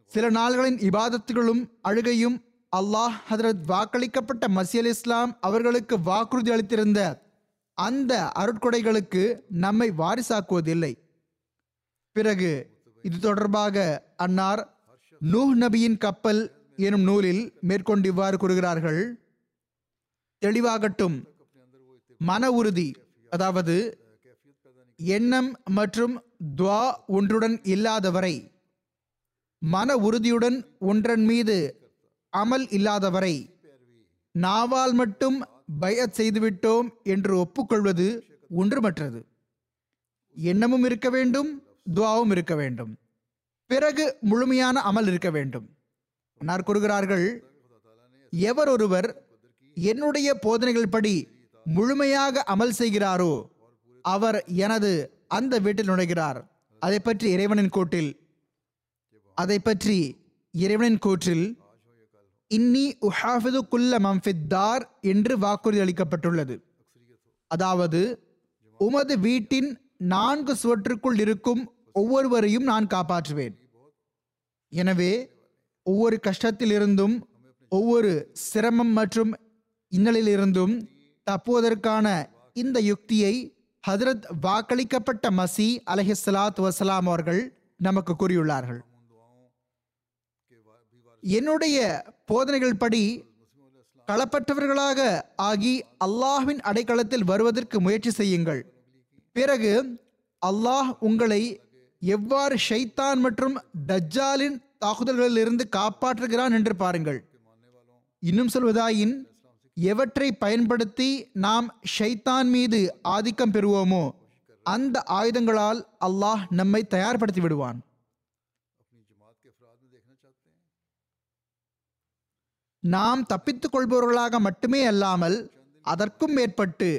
Speaker 2: சில நாள்களின் இபாதத்துகளும் அழுகையும் அல்லாஹ் ஹதரத் வாக்களிக்கப்பட்ட மசி அலி இஸ்லாம் அவர்களுக்கு வாக்குறுதி அளித்திருந்த அந்த அருட்கொடைகளுக்கு நம்மை வாரிசாக்குவதில்லை. பிறகு இது தொடர்பாக அன்னார் நூஹ் நபியின் கப்பல் எனும் நூலில் மேற்கொண்டு இவ்வாறு கூறுகிறார்கள். தெளிவாகட்டும் மன உறுதி அதாவது எண்ணம் மற்றும் துவா ஒன்றுடன் இல்லாதவரை மன உறுதியுடன் ஒன்றன் மீது அமல் இல்லாதவரை நாவால் மட்டும் பயத் செய்துவிட்டோம் என்று ஒப்புக்கொள்வது ஒன்றுமற்றது. எண்ணமும் இருக்க வேண்டும் துவாவும் இருக்க வேண்டும். பிறகு முழுமையான அமல் இருக்க வேண்டும். அன்னார் கூறுகிறார்கள் எவர் ஒருவர் என்னுடைய போதனைகள் படி முழுமையாக அமல் செய்கிறாரோ அவர் எனது அந்த வீட்டில் நுழைகிறார். அதை பற்றி இறைவனின் கோட்டில் அதை பற்றி இறைவனின் கூற்றில் இன்னி உஹாஃபிது குல்ல மம்ஃபித்தார் என்று வாக்குறுதி அளிக்கப்பட்டுள்ளது. அதாவது உமது வீட்டின் நான்கு சுவற்றுக்குள் இருக்கும் ஒவ்வொருவரையும் நான் காப்பாற்றுவேன். எனவே ஒவ்வொரு கஷ்டத்திலிருந்தும் ஒவ்வொரு சிரமம் மற்றும் இன்னலிலிருந்தும் தப்புவதற்கான இந்த யுக்தியை ஹதரத் வாக்களிக்கப்பட்ட மசி சலாத் வசலாம் அவர்கள் நமக்கு கூறியுள்ளார்கள். என்னுடைய போதனைகள் படி களப்பற்றவர்களாக ஆகி அல்லாஹ்வின் அடைக்கலத்தில் வருவதற்கு முயற்சி செய்யுங்கள். பிறகு அல்லாஹ் உங்களை எவ்வாறு ஷைத்தான் மற்றும் தஜ்ஜாலின் தாக்குதல்களில் இருந்து காப்பாற்றுகிறான் என்று பாருங்கள். இன்னும் சொல்வதாயின் எவற்றை பயன்படுத்தி நாம் ஷைத்தான் மீது ஆதிக்கம் பெறுவோமோ அந்த ஆயுதங்களால் அல்லாஹ் நம்மை தயார்படுத்தி விடுவான். நாம் தப்பித்துக் கொள்பவர்களாக மட்டுமே அல்லாமல் அதற்கும் மேற்பட்டு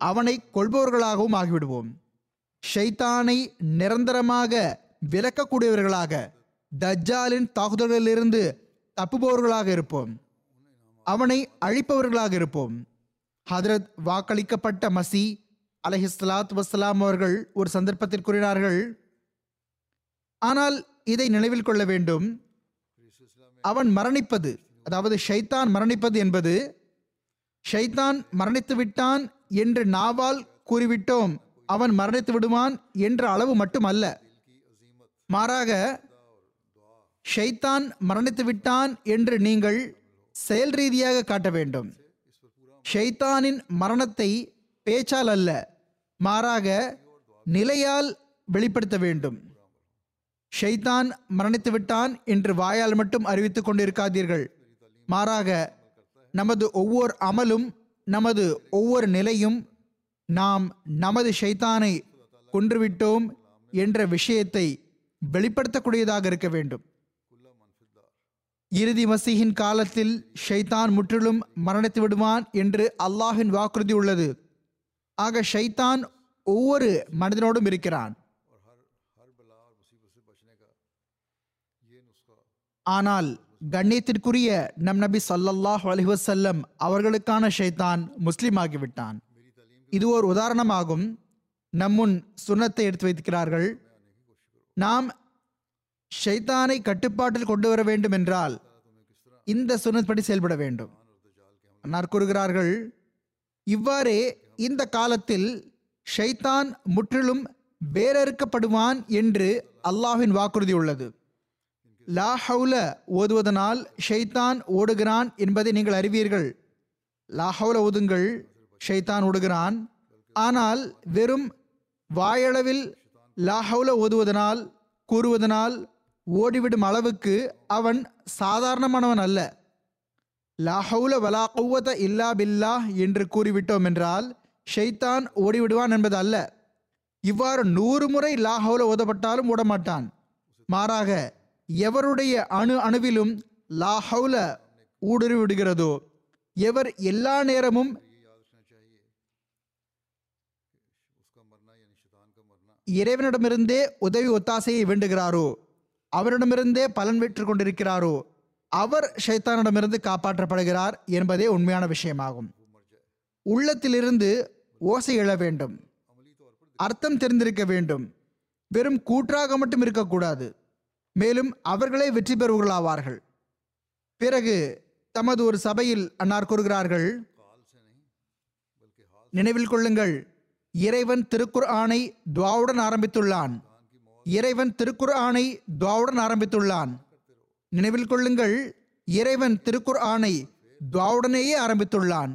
Speaker 2: அவனை கொள்பவர்களாகவும் ஆகிவிடுவோம். ஷைத்தானை நிரந்தரமாக விலக்கக்கூடியவர்களாக தஜ்ஜாலின் தாக்குதல்களிலிருந்து தப்புபவர்களாக இருப்போம். அவனை அழிப்பவர்களாக இருப்போம். ஹதரத் வாக்களிக்கப்பட்ட மசி அலஹிஸ்லாத் வசலாம் அவர்கள் ஒரு சந்தர்ப்பத்தில் கூறினார்கள் ஆனால் இதை நினைவில் கொள்ள வேண்டும். அவன் மரணிப்பது அதாவது ஷைத்தான் மரணிப்பது என்பது ஷைத்தான் மரணித்து விட்டான் என்று நாவால் கூறிவிட்டோம். அவன் மரணித்து விடுவான் என்ற அளவு மட்டுமல்ல. மாறாக ஷைத்தான் மரணித்து விட்டான் என்று நீங்கள் செயல் ரீதியாக காட்ட வேண்டும். ஷைத்தானின் மரணத்தை பேச்சால் அல்ல மாறாக நிலையால் வெளிப்படுத்த வேண்டும். ஷைத்தான் மரணித்து விட்டான் என்று வாயால் மட்டும் அறிவித்துக் கொண்டிருக்காதீர்கள். மாறாக நமது ஒவ்வொரு அமலும் நமது ஒவ்வொரு நிலையும் நாம் நமது ஷைத்தானை கொன்றுவிட்டோம் என்ற விஷயத்தை வெளிப்படுத்தக்கூடியதாக இருக்க வேண்டும். இறுதி மசீஹின் காலத்தில் ஷைத்தான் முற்றிலும் மரணித்து விடுவான் என்று அல்லாஹின் வாக்குறுதி உள்ளது. ஆக ஷைத்தான் ஒவ்வொரு மனிதனோடும் இருக்கிறான். ஆனால் கண்ணியத்திற்குரிய நம் நபி சல்லாஹ் அலிவசல்லம் அவர்களுக்கான ஷைத்தான் முஸ்லீம் ஆகிவிட்டான். இது ஒரு உதாரணமாகும். நம்முன் சுண்ணத்தை எடுத்து வைத்திருக்கிறார்கள். நாம் ஷைத்தானை கட்டுப்பாட்டில் கொண்டு வர வேண்டும் என்றால் இந்த சுன்னத் படி செயல்பட வேண்டும். அன்னார் கூறுகிறார்கள் இவ்வாறே இந்த காலத்தில் ஷைத்தான் முற்றிலும் வேறறுக்கப்படுவான் என்று அல்லாஹின் வாக்குறுதி உள்ளது. லா ஹவுல ஓதுவதனால் ஷைத்தான் ஓடுகிறான் என்பதை நீங்கள் அறிவீர்கள். லா ஹவுல ஓதுங்கள் ஷைத்தான் ஓடுகிறான். ஆனால் வெறும் வாயளவில் லா ஹவுல ஓதுவதனால் கூறுவதனால் ஓடிவிடும் அளவுக்கு அவன் சாதாரணமானவன் அல்ல. லா வலா கௌவத இல்லா பில்லா என்று கூறிவிட்டோம் என்றால் ஷைத்தான் ஓடிவிடுவான் என்பது அல்ல. இவ்வாறு நூறு முறை லாஹவுல ஓதப்பட்டாலும் ஓடமாட்டான். மாறாக எவருடைய அணு அணுவிலும் லா ஊடுருவிடுகிறதோ எவர் எல்லா நேரமும் இறைவனிடமிருந்தே உதவி ஒத்தாசையை வேண்டுகிறாரோ அவரிடமிருந்தே பலன் பெற்று கொண்டிருக்கிறாரோ அவர் ஷைத்தானிடமிருந்து காப்பாற்றப்படுகிறார் என்பதே உண்மையான விஷயமாகும். உள்ளத்திலிருந்து ஓசை எழ வேண்டும். அர்த்தம் தெரிந்திருக்க வேண்டும். வெறும் கூற்றாக மட்டும் இருக்கக்கூடாது. மேலும் அவர்களே வெற்றி பெறுவர்களாவார்கள் பிறகு தமது ஒரு சபையில் அன்னார் கூறுகிறார்கள் நினைவில் கொள்ளுங்கள் இறைவன் திருக்குர் ஆணை துவாவுடன் ஆரம்பித்துள்ளான். இறைவன் திருக்குர் ஆணை துவாவுடன் ஆரம்பித்துள்ளான். நினைவில் கொள்ளுங்கள் இறைவன் திருக்குர் ஆணை துவாவுடனேயே ஆரம்பித்துள்ளான்.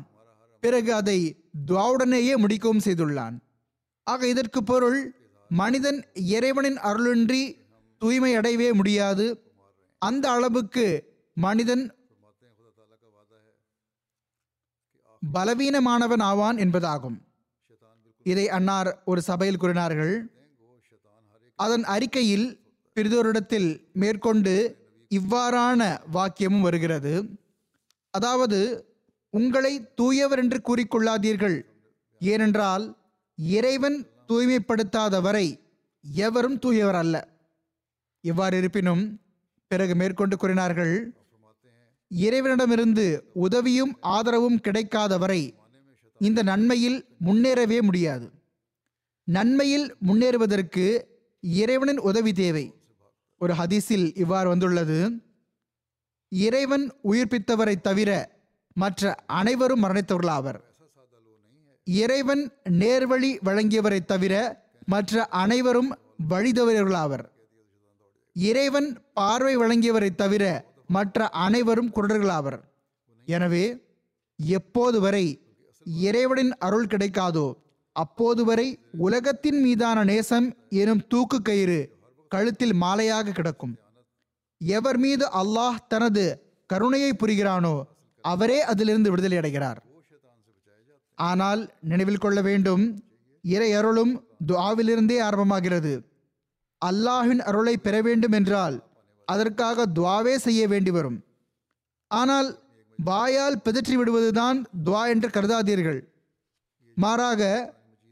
Speaker 2: பிறகு அதை துவாவுடனேயே முடிக்கவும் செய்துள்ளான். ஆக இதற்கு பொருள் மனிதன் இறைவனின் அருளின்றி தூய்மை அடையவே முடியாது. அந்த அளவுக்கு மனிதன் பலவீனமானவன் ஆவான் என்பதாகும். இதை அன்னார் ஒரு சபையில் கூறினார்கள். அதன் அறிக்கையில் பிரிதோரிடத்தில் மேற்கொண்டு இவ்வாறான வாக்கியமும் வருகிறது. அதாவது உங்களை தூயவர் என்று கூறிக்கொள்ளாதீர்கள். ஏனென்றால் இறைவன் தூய்மைப்படுத்தாத வரை எவரும் தூயவர் அல்ல. இவ்வாறு இருப்பினும் பிறகு மேற்கொண்டு கூறினார்கள் இறைவனிடமிருந்து உதவியும் ஆதரவும் கிடைக்காத வரை இந்த நன்மையில் முன்னேறவே முடியாது. நன்மையில் முன்னேறுவதற்கு இறைவனின் உதவி தேவை. ஒரு ஹதீஸில் இவ்வாறு வந்துள்ளது. இறைவன் உயிர்ப்பித்தவரை தவிர மற்ற அனைவரும் மரணித்தவர்களாவர். இறைவன் நேர்வழி வழங்கியவரை தவிர மற்ற அனைவரும் வழிதவறியவர்களாவர் இறைவன் பார்வை வழங்கியவரை தவிர மற்ற அனைவரும் குரடர்களாவர். எனவே எப்போது வரை இறைவனின் அருள் கிடைக்காதோ அப்போது வரை உலகத்தின் மீதான நேசம் எனும் தூக்கு கயிறு கழுத்தில் மாலையாக கிடக்கும். எவர் மீது அல்லாஹ் தனது கருணையை புரிகிறானோ அவரே அதிலிருந்து விடுதலை அடைகிறார். ஆனால் நினைவில் கொள்ள வேண்டும் இறை அருளும் துவாவிலிருந்தே ஆரம்பமாகிறது. அல்லாஹின் அருளை பெற வேண்டும் என்றால் அதற்காக துவாவே செய்ய வேண்டி வரும். ஆனால் வாயால் பிதற்றி விடுவதுதான் துவா என்று கருதாதீர்கள். மாறாக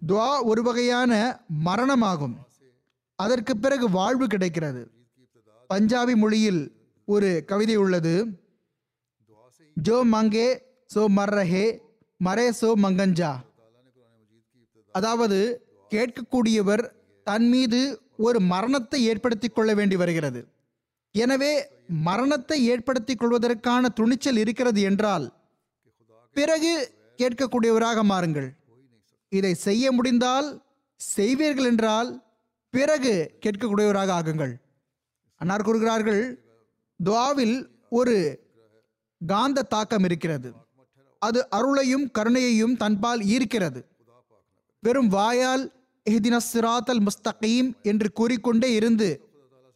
Speaker 2: துவா ஒரு வகையான மரணமாகும். அதற்கு பிறகு வாழ்வு கிடைக்கிறது. பஞ்சாபி மொழியில் ஒரு கவிதை உள்ளது. ஜோ மங்கே சோ மர்ரஹே மரே சோ மங்கஞ்சா. அதாவது கேட்கக்கூடியவர் தன் மீது ஒரு மரணத்தை ஏற்படுத்திக் கொள்ள வேண்டி வருகிறது. எனவே மரணத்தை ஏற்படுத்திக் கொள்வதற்கான துணிச்சல் இருக்கிறது என்றால் பிறகு கேட்கக்கூடியவராக மாறுங்கள். இதை செய்ய முடிந்தால் செய்வீர்கள் என்றால் பிறகு கேட்கக்கூடியவராக ஆகுங்கள். அன்னார் கூறுகிறார்கள் துவாவில் ஒரு காந்த தாக்கம் இருக்கிறது. அது அருளையும் கருணையையும் தன்பால் ஈர்க்கிறது. வெறும் வாயால் இஹ்தின சிராத்தல் முஸ்தகீம் என்று கூறிக்கொண்டே இருந்து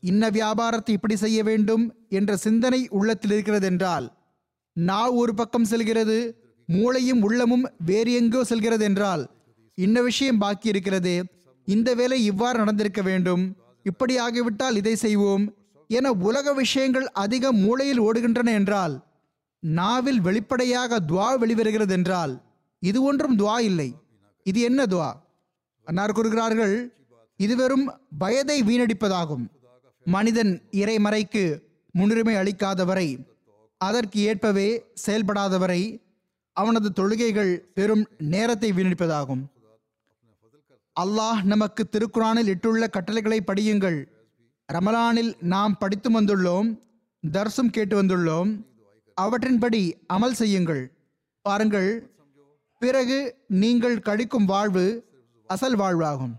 Speaker 2: இன்ன வியாபாரத்தை இப்படி செய்ய வேண்டும் என்ற சிந்தனை உள்ளத்தில் இருக்கிறது என்றால் நாவ் ஒரு பக்கம் செல்கிறது மூளையும் உள்ளமும் வேறு எங்கோ செல்கிறது என்றால் இன்ன விஷயம் பாக்கி இருக்கிறது. இந்த வேலை இவ்வாறு நடந்திருக்க வேண்டும். இப்படி ஆகிவிட்டால் இதை செய்வோம். என உலக விஷயங்கள் அதிகம் மூளையில் ஓடுகின்றன என்றால் நாவில் வெளிப்படையாக துவா வெளிவருகிறது என்றால் இது ஒன்றும் துவா இல்லை. இது என்ன துவா? அன்னார் கூறுகிறார்கள் இது வெறும் வயதை வீணடிப்பதாகும். மனிதன் இறைமறைக்கு முன்னுரிமை அளிக்காதவரை அதற்கு ஏற்பவே செயல்படாதவரை அவனது தொழுகைகள் பெரும் நேரத்தை வீணடிப்பதாகும். அல்லாஹ் நமக்கு திருக்குறானில் இட்டுள்ள கட்டளைகளை படியுங்கள். ரமலானில் நாம் படித்து வந்துள்ளோம் தர்சம் கேட்டு வந்துள்ளோம். அவற்றின்படி அமல் செய்யுங்கள். பாருங்கள் பிறகு நீங்கள் கழிக்கும் வாழ்வு அசல் வாழ்வாகும்.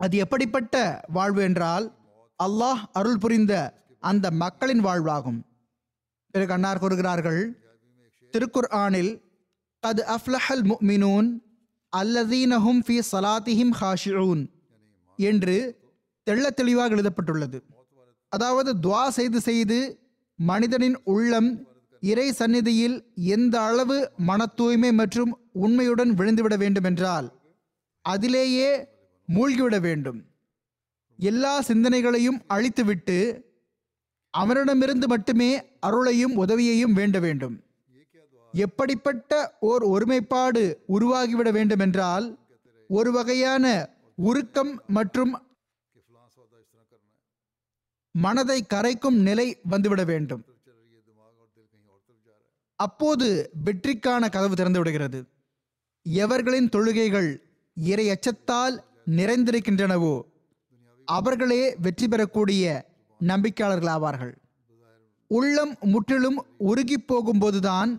Speaker 2: அது எப்படிப்பட்ட வாழ்வு என்றால் அல்லாஹ் அருள் புரிந்த அந்த மக்களின் வாழ்வாகும். பிறகு அன்னார் கூறுகிறார்கள் திருக்குர் ஆனில் கது அஃப்லஹல் முக்மினூன் அல்லதீனஹும் ஃபி சலாத்திஹிம் ஹாஷிஊன் என்று தெள்ள தெளிவாக எழுதப்பட்டுள்ளது. அதாவது துவா செய்து செய்து மனிதனின் உள்ளம் இறை சந்நிதியில் எந்த அளவு மன தூய்மை மற்றும் உண்மையுடன் விழுந்துவிட வேண்டுமென்றால் அதிலேயே மூழ்கிவிட வேண்டும். எல்லா சிந்தனைகளையும் அழித்துவிட்டு அவனிடமிருந்து மட்டுமே அருளையும் உதவியையும் வேண்ட வேண்டும். எப்படிப்பட்ட ஓர் ஒருமைப்பாடு உருவாகிவிட வேண்டுமென்றால் ஒரு வகையான உருக்கம் மற்றும் மனதை கரைக்கும் நிலை வந்துவிட வேண்டும். அப்போது வெற்றிக்கான கதவு திறந்து விடுகிறது. எவர்களின் தொழுகைகள் இறை அச்சத்தால் நிறைந்திருக்கின்றனவோ அவர்களே வெற்றி பெறக்கூடிய நம்பிக்கையாளர்கள் ஆவார்கள் உள்ளம் முற்றிலும் உருகி போகும்போதுதான்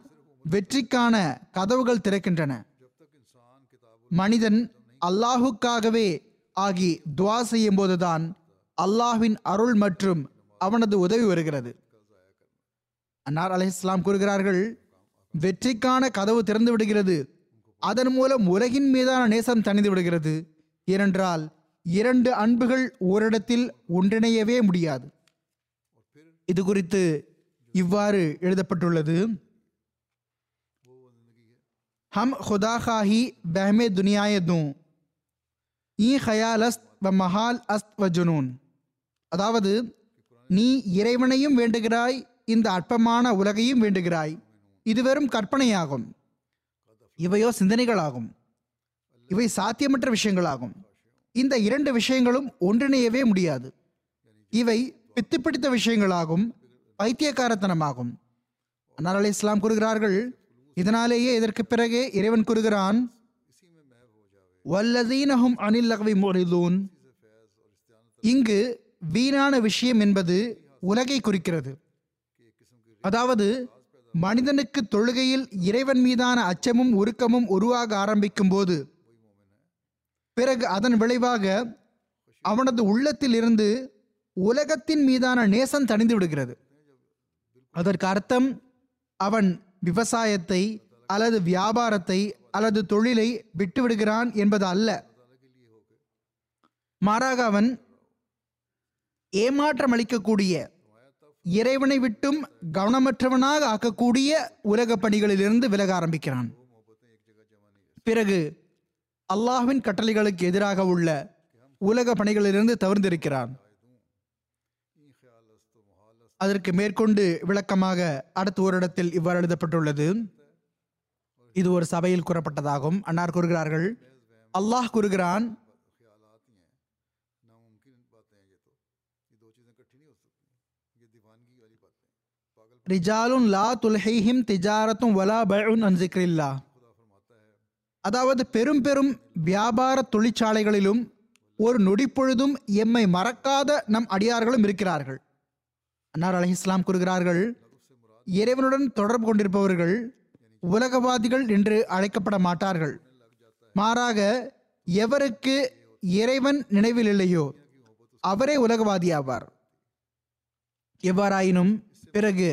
Speaker 2: வெற்றிக்கான கதவுகள் திறக்கின்றன. மனிதன் அல்லாஹுக்காகவே ஆகி துவா செய்யும் போதுதான் அல்லாஹின் அருள் மற்றும் அவனது உதவி வருகிறது. அன்னார் அலி இஸ்லாம் கூறுகிறார்கள் வெற்றிக்கான கதவு திறந்து விடுகிறது. அதன் மூலம் உலகின் மீதான நேசம் தணிந்து விடுகிறது. ஏனென்றால் இரண்டு அன்புகள் ஓரிடத்தில் ஒன்றிணையவே முடியாது. இது குறித்து இவ்வாறு எழுதப்பட்டுள்ளது हम खुदा खाही बहमे दुनियाए दूं ஈ ஹயால் அஸ்த் வ மஹால் அஸ்த் வ ஜுனூன் அதாவது நீ இறைவனையும் வேண்டுகிறாய் இந்த அற்பமான உலகையும் வேண்டுகிறாய் இது வெறும் கற்பனையாகும் இவையோ சிந்தனைகளாகும் இவை சாத்தியமற்ற விஷயங்களாகும் இந்த இரண்டு விஷயங்களும் ஒன்றிணையவே முடியாது இவை பித்து பிடித்த விஷயங்களாகும் பைத்தியக்காரத்தனமாகும் அன்னார் அலி இஸ்லாம் கூறுகிறார்கள் இதனாலேயே இதற்கு பிறகே இறைவன் கூறுகிறான் வல்லதீனஹும் அனில் லகவி முறிதூன் இங்கு வீணான விஷயம் என்பது உலகை குறிக்கிறது. அதாவது மனிதனுக்கு தொழுகையில் இறைவன் மீதான அச்சமும் உருக்கமும் உருவாக ஆரம்பிக்கும் போது பிறகு அதன் விளைவாக அவனது உள்ளத்தில் இருந்து உலகத்தின் மீதான நேசம் தணிந்து விடுகிறது. அதற்கு அர்த்தம் அவன் விவசாயத்தை அல்லது வியாபாரத்தை அல்லது தொழிலை விட்டுவிடுகிறான் என்பது அல்ல மாறாக அவன் ஏமாற்றம் அளிக்கக்கூடிய இறைவனை விட்டும் கவனமற்றவனாக ஆக்கக்கூடிய உலக பணிகளிலிருந்து விலக ஆரம்பிக்கிறான். பிறகு அல்லாஹ்வின் கட்டளைகளுக்கு எதிராக உள்ள உலக பணிகளிலிருந்து தவிர்ந்திருக்கிறான் அதற்கு மேற்கொண்டு விளக்கமாக அடுத்த ஒரு இடத்தில் இவ்வாறு எழுதப்பட்டுள்ளது. இது ஒரு சபையில் கூறப்பட்டதாகும். அன்னார் கூறுகிறார்கள் அல்லாஹ் கூறுகிறான் ரிஜாலுன் லா துல்ஹைஹிம் திஜாரத்தும் வலா பயுன் அன்சிக்ரில்லா அதாவது பெரும் பெரும் வியாபார தொழிற்சாலைகளிலும் ஒரு நொடிப்பொழுதும் எம்மை மறக்காத நம் அடியார்களும் இருக்கிறார்கள். அன்னார் அலி இஸ்லாம் கூறுகிறார்கள் இறைவனுடன் தொடர்பு கொண்டிருப்பவர்கள் உலகவாதிகள் என்று அழைக்கப்பட மாட்டார்கள். மாறாக எவருக்கு இறைவன் நினைவில் இல்லையோ அவரே உலகவாதி ஆவார். எவ்வாறாயினும் பிறகு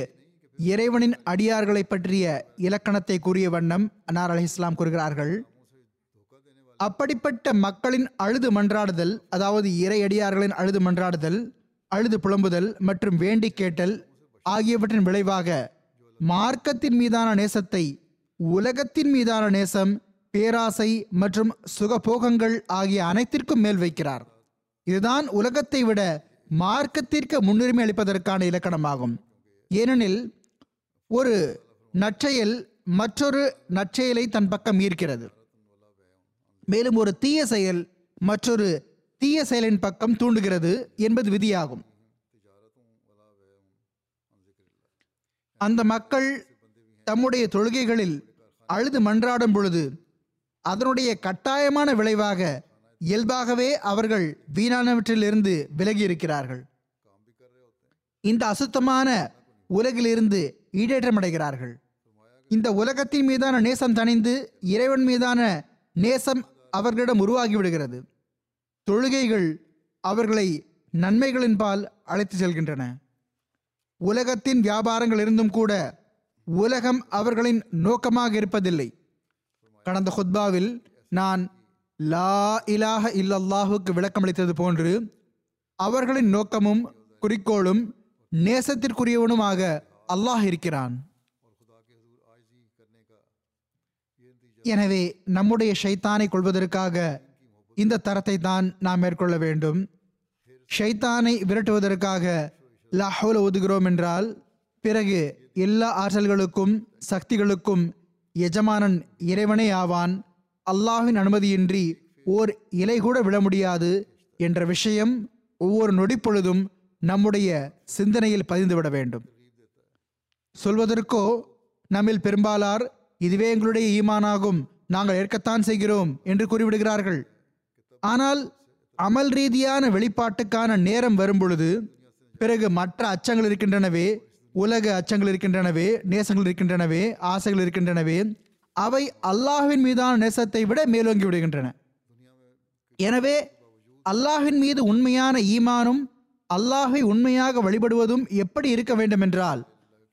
Speaker 2: இறைவனின் அடியார்களை பற்றிய இலக்கணத்தை கூறிய வண்ணம் அன்னார் அலி இஸ்லாம் கூறுகிறார்கள் அப்படிப்பட்ட மக்களின் அழுது மன்றாடுதல் அதாவது இறை அடியார்களின் அழுது மன்றாடுதல் அழுது புலம்புதல் மற்றும் வேண்டி கேட்டல் ஆகியவற்றின் விளைவாக மார்க்கத்தின் மீதான நேசத்தை உலகத்தின் மீதான நேசம் பேராசை மற்றும் சுகபோகங்கள் ஆகிய அனைத்திற்கும் மேல் வைக்கிறார். இதுதான் உலகத்தை விட மார்க்கத்திற்கு முன்னுரிமை அளிப்பதற்கான இலக்கணமாகும். ஏனெனில் ஒரு நற்செயல் மற்றொரு நற்செயலை தன் பக்கம் ஈர்க்கிறது. மேலும் ஒரு தீய செயல் மற்றொரு தீய செயலின் பக்கம் தூண்டுகிறது என்பது விதியாகும். அந்த மக்கள் தம்முடைய தொழுகைகளில் அழுது மன்றாடும் பொழுது அதனுடைய கட்டாயமான விளைவாக இயல்பாகவே அவர்கள் வீணானவற்றிலிருந்து விலகி இருக்கிறார்கள் இந்த அசுத்தமான உலகிலிருந்து ஈடேற்றமடைகிறார்கள். இந்த உலகத்தின் மீதான நேசம் தணிந்து இறைவன் மீதான நேசம் அவர்களிடம் உருவாகிவிடுகிறது. தொழுகைகள் அவர்களை நன்மைகளின் பால் அழைத்து செல்கின்றன. உலகத்தின் வியாபாரங்கள் இருந்தும் கூட உலகம் அவர்களின் நோக்கமாக இருப்பதில்லை. கடந்த ஹுத்பாவில் நான் லா இலாஹ இல்லல்லாஹுக்கு விளக்கமளித்தது போன்று அவர்களின் நோக்கமும் குறிக்கோளும் நேசத்திற்குரியவனுமாக அல்லாஹ் இருக்கிறான். எனவே நம்முடைய ஷைத்தானை கொள்வதற்காக இந்த தரத்தை தான் நாம் மேற்கொள்ள வேண்டும். ஷைத்தானை விரட்டுவதற்காக லாஹோல ஒதுகிறோம் என்றால் பிறகு எல்லா ஆற்றல்களுக்கும் சக்திகளுக்கும் எஜமானன் இறைவனே ஆவான். அல்லாஹின் அனுமதியின்றி ஓர் இலை கூட விழ முடியாது என்ற விஷயம் ஒவ்வொரு நொடிப்பொழுதும் நம்முடைய சிந்தனையில் பதிந்துவிட வேண்டும். சொல்வதற்கோ நம்மில் பெரும்பாலார் இதுவே எங்களுடைய ஈமானாகும் நாங்கள் ஏற்கத்தான் செய்கிறோம் என்று கூறிவிடுகிறார்கள். ஆனால் அமல் ரீதியான வெளிப்பாட்டுக்கான நேரம் வரும்பொழுது பிறகு மற்ற அச்சங்கள் இருக்கின்றனவே உலக அச்சங்கள் இருக்கின்றனவே நேசங்கள் இருக்கின்றனவே ஆசைகள் இருக்கின்றனவே அவை அல்லாஹுவின் மீதான நேசத்தை விட மேலோங்கி விடுகின்றன. எனவே அல்லாஹின் மீது உண்மையான ஈமானும் அல்லாஹை உண்மையாக வழிபடுவதும் எப்படி இருக்க வேண்டும் என்றால்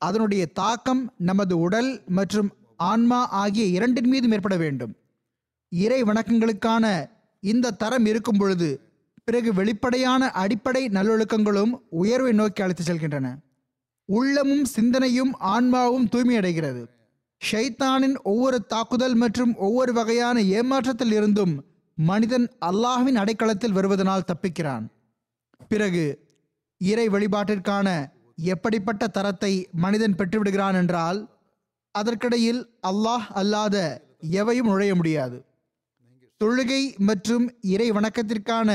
Speaker 2: அதனுடைய தாக்கம் நமது உடல் மற்றும் ஆன்மா ஆகிய இரண்டின் மீதும் ஏற்பட வேண்டும். இறை வணக்கங்களுக்கான இந்த தரம் இருக்கும் பொழுது பிறகு வெளிப்படையான அடிப்படை நல்லொழுக்கங்களும் உயர்வை நோக்கி அழைத்து செல்கின்றன. உள்ளமும் சிந்தனையும் ஆன்மாவும் தூய்மையடைகிறது. ஷைத்தானின் ஒவ்வொரு தாக்குதல் மற்றும் ஒவ்வொரு வகையான ஏமாற்றத்தில் இருந்தும் மனிதன் அல்லாஹ்வின் அடைக்கலத்தில் வருவதனால் தப்பிக்கிறான். பிறகு இறை வழிபாட்டிற்கான எப்படிப்பட்ட தரத்தை மனிதன் பெற்றுவிடுகிறான் என்றால் அதற்கிடையில் அல்லாஹ் அல்லாத எவையும் நுழைய முடியாது. தொழுகை மற்றும் இறை வணக்கத்திற்கான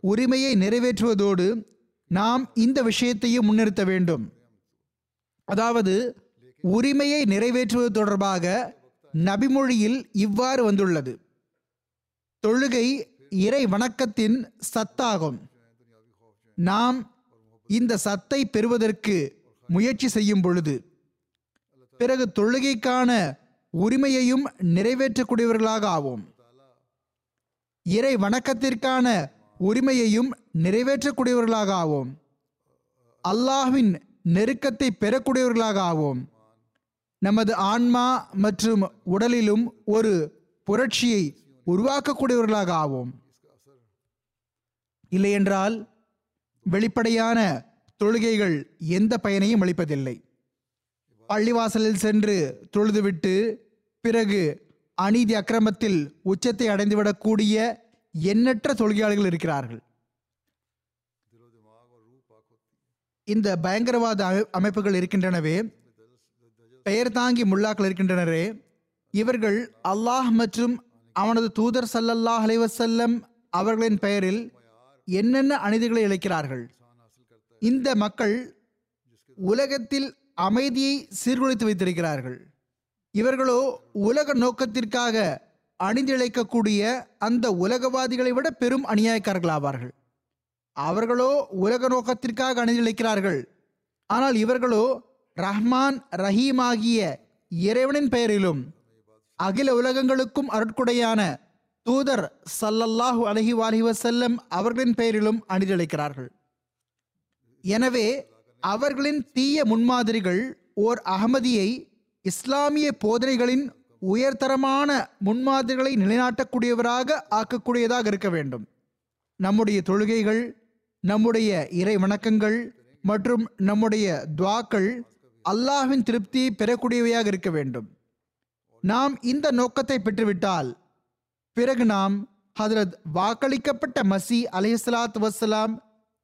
Speaker 2: உரிமையை நிறைவேற்றுவதோடு நாம் இந்த விஷயத்தையும் முன்னிறுத்த வேண்டும். அதாவது உரிமையை நிறைவேற்றுவது தொடர்பாக நபிமொழியில் இவ்வாறு வந்துள்ளது. தொழுகை இறை வணக்கத்தின் சத்தாகும். நாம் இந்த சத்தை பெறுவதற்கு முயற்சி செய்யும் பொழுது பிறகு தொழுகைக்கான உரிமையையும் நிறைவேற்றக்கூடியவர்களாக ஆவோம். இறை வணக்கத்திற்கான உரிமையையும் நிறைவேற்றக்கூடியவர்களாக ஆவோம் அல்லாஹ்வின் நெருக்கத்தை பெறக்கூடியவர்களாக ஆவோம் நமது ஆன்மா மற்றும் உடலிலும் ஒரு புரட்சியை உருவாக்கக்கூடியவர்களாக ஆவோம் இல்லையென்றால் வெளிப்படையான தொழுகைகள் எந்த பயனையும் அளிப்பதில்லை. பள்ளிவாசலில் சென்று தொழுதுவிட்டு பிறகு அநீதி அக்கிரமத்தில் உச்சத்தை அடைந்துவிடக்கூடிய எண்ணற்ற தொழுகையாளர்கள் இருக்கிறார்கள். இந்த பயங்கரவாத அமை- அமைப்புகள் இருக்கின்றனவே பெயர் தாங்கி முல்லாக்கள் இருக்கின்றனரே இவர்கள் அல்லாஹ் மற்றும் அவனது தூதர் சல்லல்லாஹ் அலைவசல்லம் அவர்களின் பெயரில் என்னென்ன அநீதிகளை இழைக்கிறார்கள்? இந்த மக்கள் உலகத்தில் அமைதியை சீர்குலைத்து வைத்திருக்கிறார்கள். இவர்களோ உலக நோக்கத்திற்காக அணிந்திழைக்கக்கூடிய அந்த உலகவாதிகளை விட பெரும் அநியாயக்காரர்கள் ஆவார்கள் அவர்களோ உலக நோக்கத்திற்காக அணிந்திழைக்கிறார்கள். ஆனால் இவர்களோ ரஹ்மான் ரஹீம் ஆகிய இறைவனின் பெயரிலும் அகில உலகங்களுக்கும் அருட்குடையான தூதர் சல்லல்லாஹு அலஹி வஸல்லம் வசல்லம் அவர்களின் பெயரிலும் அணிதிழைக்கிறார்கள் எனவே அவர்களின் தீய முன்மாதிரிகள் ஓர் அகமதியை இஸ்லாமிய போதனைகளின் உயர்தரமான முன்மாதிரிகளை நிலைநாட்டக்கூடியவராக ஆக்கக்கூடியதாக இருக்க வேண்டும். நம்முடைய தொழுகைகள் நம்முடைய இறை வணக்கங்கள் மற்றும் நம்முடைய துவாக்கள் அல்லாஹின் திருப்தியை பெறக்கூடியவையாக இருக்க வேண்டும். நாம் இந்த நோக்கத்தை பெற்றுவிட்டால் பிறகு நாம் ஹதரத் வாக்களிக்கப்பட்ட மசி அலைஹிஸ்ஸலாத்து வசலாம்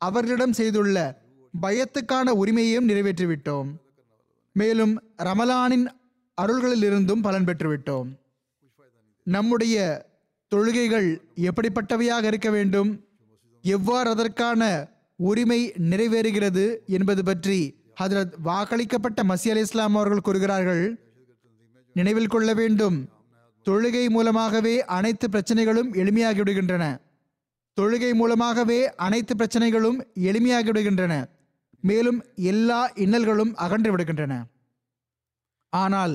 Speaker 2: அவர்களிடம் செய்துள்ள பயத்துக்கான உரிமையையும் நிறைவேற்றிவிட்டோம். மேலும் ரமலானின் அருள்களிலிருந்தும் பலன் பெற்றுவிட்டோம். நம்முடைய தொழுகைகள் எப்படிப்பட்டவையாக இருக்க வேண்டும்? எவ்வாறு அதற்கான உரிமை நிறைவேறுகிறது என்பது பற்றி ஹதரத் வாக்களிக்கப்பட்ட மசி அலி இஸ்லாம் அவர்கள் கூறுகிறார்கள். நினைவில் கொள்ள வேண்டும். தொழுகை மூலமாகவே அனைத்து பிரச்சனைகளும் எளிமையாகிவிடுகின்றன. தொழுகை மூலமாகவே அனைத்து பிரச்சனைகளும் எளிமையாகிவிடுகின்றன. மேலும் எல்லா இன்னல்களும் அகன்று விடுகின்றன. ஆனால்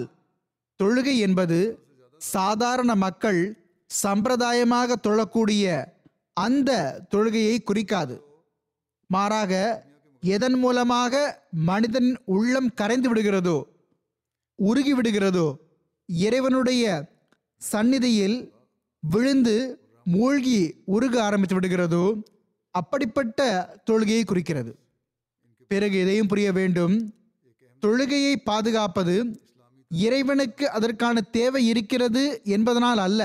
Speaker 2: தொழுகை என்பது சாதாரண மக்கள் சம்பிரதாயமாக தொழக்கூடிய அந்த தொழுகையை குறிக்காது. மாறாக எதன் மூலமாக மனிதன் உள்ளம் கரைந்து விடுகிறதோ உருகி விடுகிறதோ இறைவனுடைய சந்நிதியில் விழுந்து மூழ்கி உருக ஆரம்பித்து விடுகிறதோ அப்படிப்பட்ட தொழுகையை குறிக்கிறது. பிறகு இதையும் புரிய வேண்டும். தொழுகையை பாதுகாப்பது இறைவனுக்கு அதற்கான தேவை இருக்கிறது என்பதனால் அல்ல.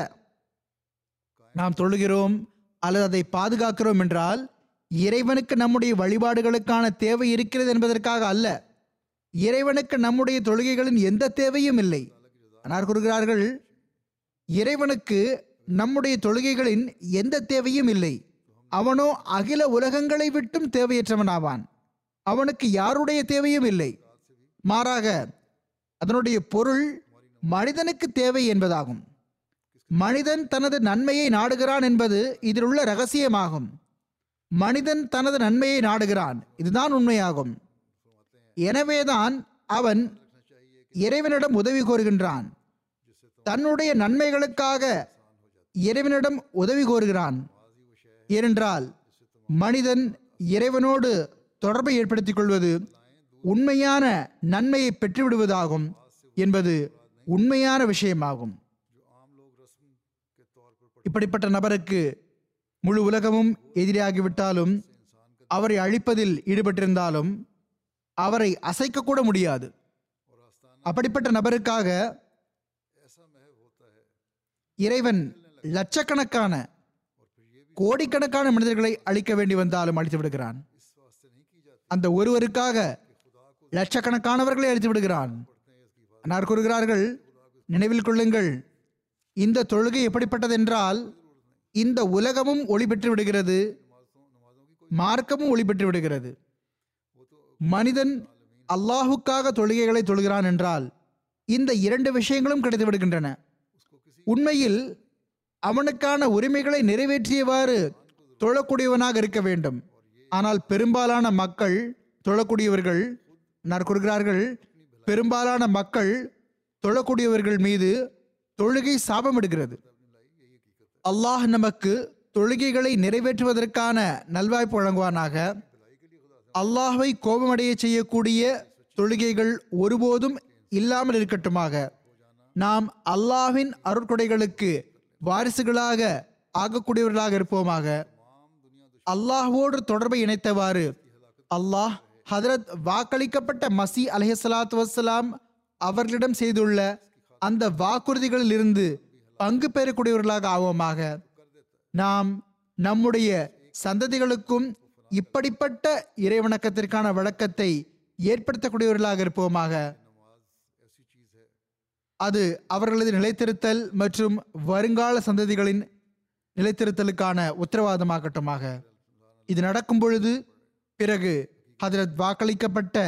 Speaker 2: நாம் தொழுகிறோம் அல்லது அதை பாதுகாக்கிறோம் என்றால் இறைவனுக்கு நம்முடைய வழிபாடுகளுக்கான தேவை இருக்கிறது என்பதற்காக அல்ல. இறைவனுக்கு நம்முடைய தொழுகைகளின் எந்த தேவையும் இல்லை. ஆனால் கூறுகிறார்கள் இறைவனுக்கு நம்முடைய தொழுகைகளின் எந்த தேவையும் இல்லை. அவனோ அகில உலகங்களை விட்டும் தேவையற்றவனாவான். அவனுக்கு யாருடைய தேவையும் இல்லை. மாறாக அதனுடைய பொருள் மனிதனுக்கு தேவை என்பதாகும். மனிதன் தனது நன்மையை நாடுகிறான் என்பது இதில் உள்ள ரகசியமாகும். மனிதன் தனது நன்மையை நாடுகிறான் இதுதான் உண்மையாகும். எனவேதான் அவன் இறைவனிடம் உதவி கோருகின்றான். தன்னுடைய நன்மைகளுக்காக இறைவனிடம் உதவி கோருகிறான். ஏனென்றால் மனிதன் இறைவனோடு தொடர்பை ஏற்படுத்திக் கொள்வது உண்மையான நன்மையை பெற்றுவிடுவதாகும் என்பது உண்மையான விஷயமாகும். இப்படிப்பட்ட நபருக்கு முழு உலகமும் எதிரியாகிவிட்டாலும் அவரை அழிப்பதில் ஈடுபட்டிருந்தாலும் அவரை அசைக்கக்கூட முடியாது. அப்படிப்பட்ட நபருக்காக இறைவன் லட்சக்கணக்கான கோடிக்கணக்கான மனிதர்களை அழிக்க வேண்டி வந்தாலும் அழித்து விடுகிறான் அந்த ஒருவருக்காக லட்சக்கணக்கானவர்களை அழித்து விடுகிறான். அன்னார் கூறுகிறார்கள் நினைவில் கொள்ளுங்கள் இந்த தொழுகை எப்படிப்பட்டது என்றால் இந்த உலகமும் ஒளி பெற்று விடுகிறது மார்க்கமும் ஒளி பெற்று விடுகிறது. மனிதன் அல்லாஹுக்காக தொழுகைகளை தொழுகிறான் என்றால் இந்த இரண்டு விஷயங்களும் கிடைத்து விடுகின்றன. உண்மையில் அவனுக்கான உரிமைகளை நிறைவேற்றியவாறு தொழக்கூடியவனாக இருக்க வேண்டும். ஆனால் பெரும்பாலான மக்கள் தொழக்கூடியவர்கள் நான் கூறுகிறார்கள் பெரும்பாலான மக்கள் தொழக்கூடியவர்கள் மீது தொழுகை சாபமிடுகிறது அல்லாஹ் நமக்கு தொழுகைகளை நிறைவேற்றுவதற்கான நல்வாய்ப்பு வழங்குவானாக. அல்லாஹை கோபமடைய செய்யக்கூடிய தொழுகைகள் ஒருபோதும் இல்லாமல் இருக்கட்டுமாக. நாம் அல்லாஹ்வின் அருட்கொடைகளுக்கு வாரிசுகளாக ஆகக்கூடியவர்களாக இருப்போமாக. அல்லாஹ்வோடு தொடர்பை இணைத்தவாறு அல்லாஹ் ஹதரத் வாக்களிக்கப்பட்ட மசி அலைஹிஸ்ஸலாத்து வசலாம் அவர்களிடம் செய்துள்ள அந்த வாக்குறுதிகளில் இருந்து பங்கு பெறக்கூடியவர்களாக ஆவோமாக. நாம் நம்முடைய சந்ததிகளுக்கும் இப்படிப்பட்ட இறைவணக்கத்திற்கான வழக்கத்தை ஏற்படுத்தக்கூடியவர்களாக இருப்போமாக. அது அவர்களது நிலைத்திருத்தல் மற்றும் வருங்கால சந்ததிகளின் நிலைத்திருத்தலுக்கான உத்தரவாதமாகட்டுமாக. இது நடக்கும் பொழுது பிறகு ஹதரத் வாக்களிக்கப்பட்ட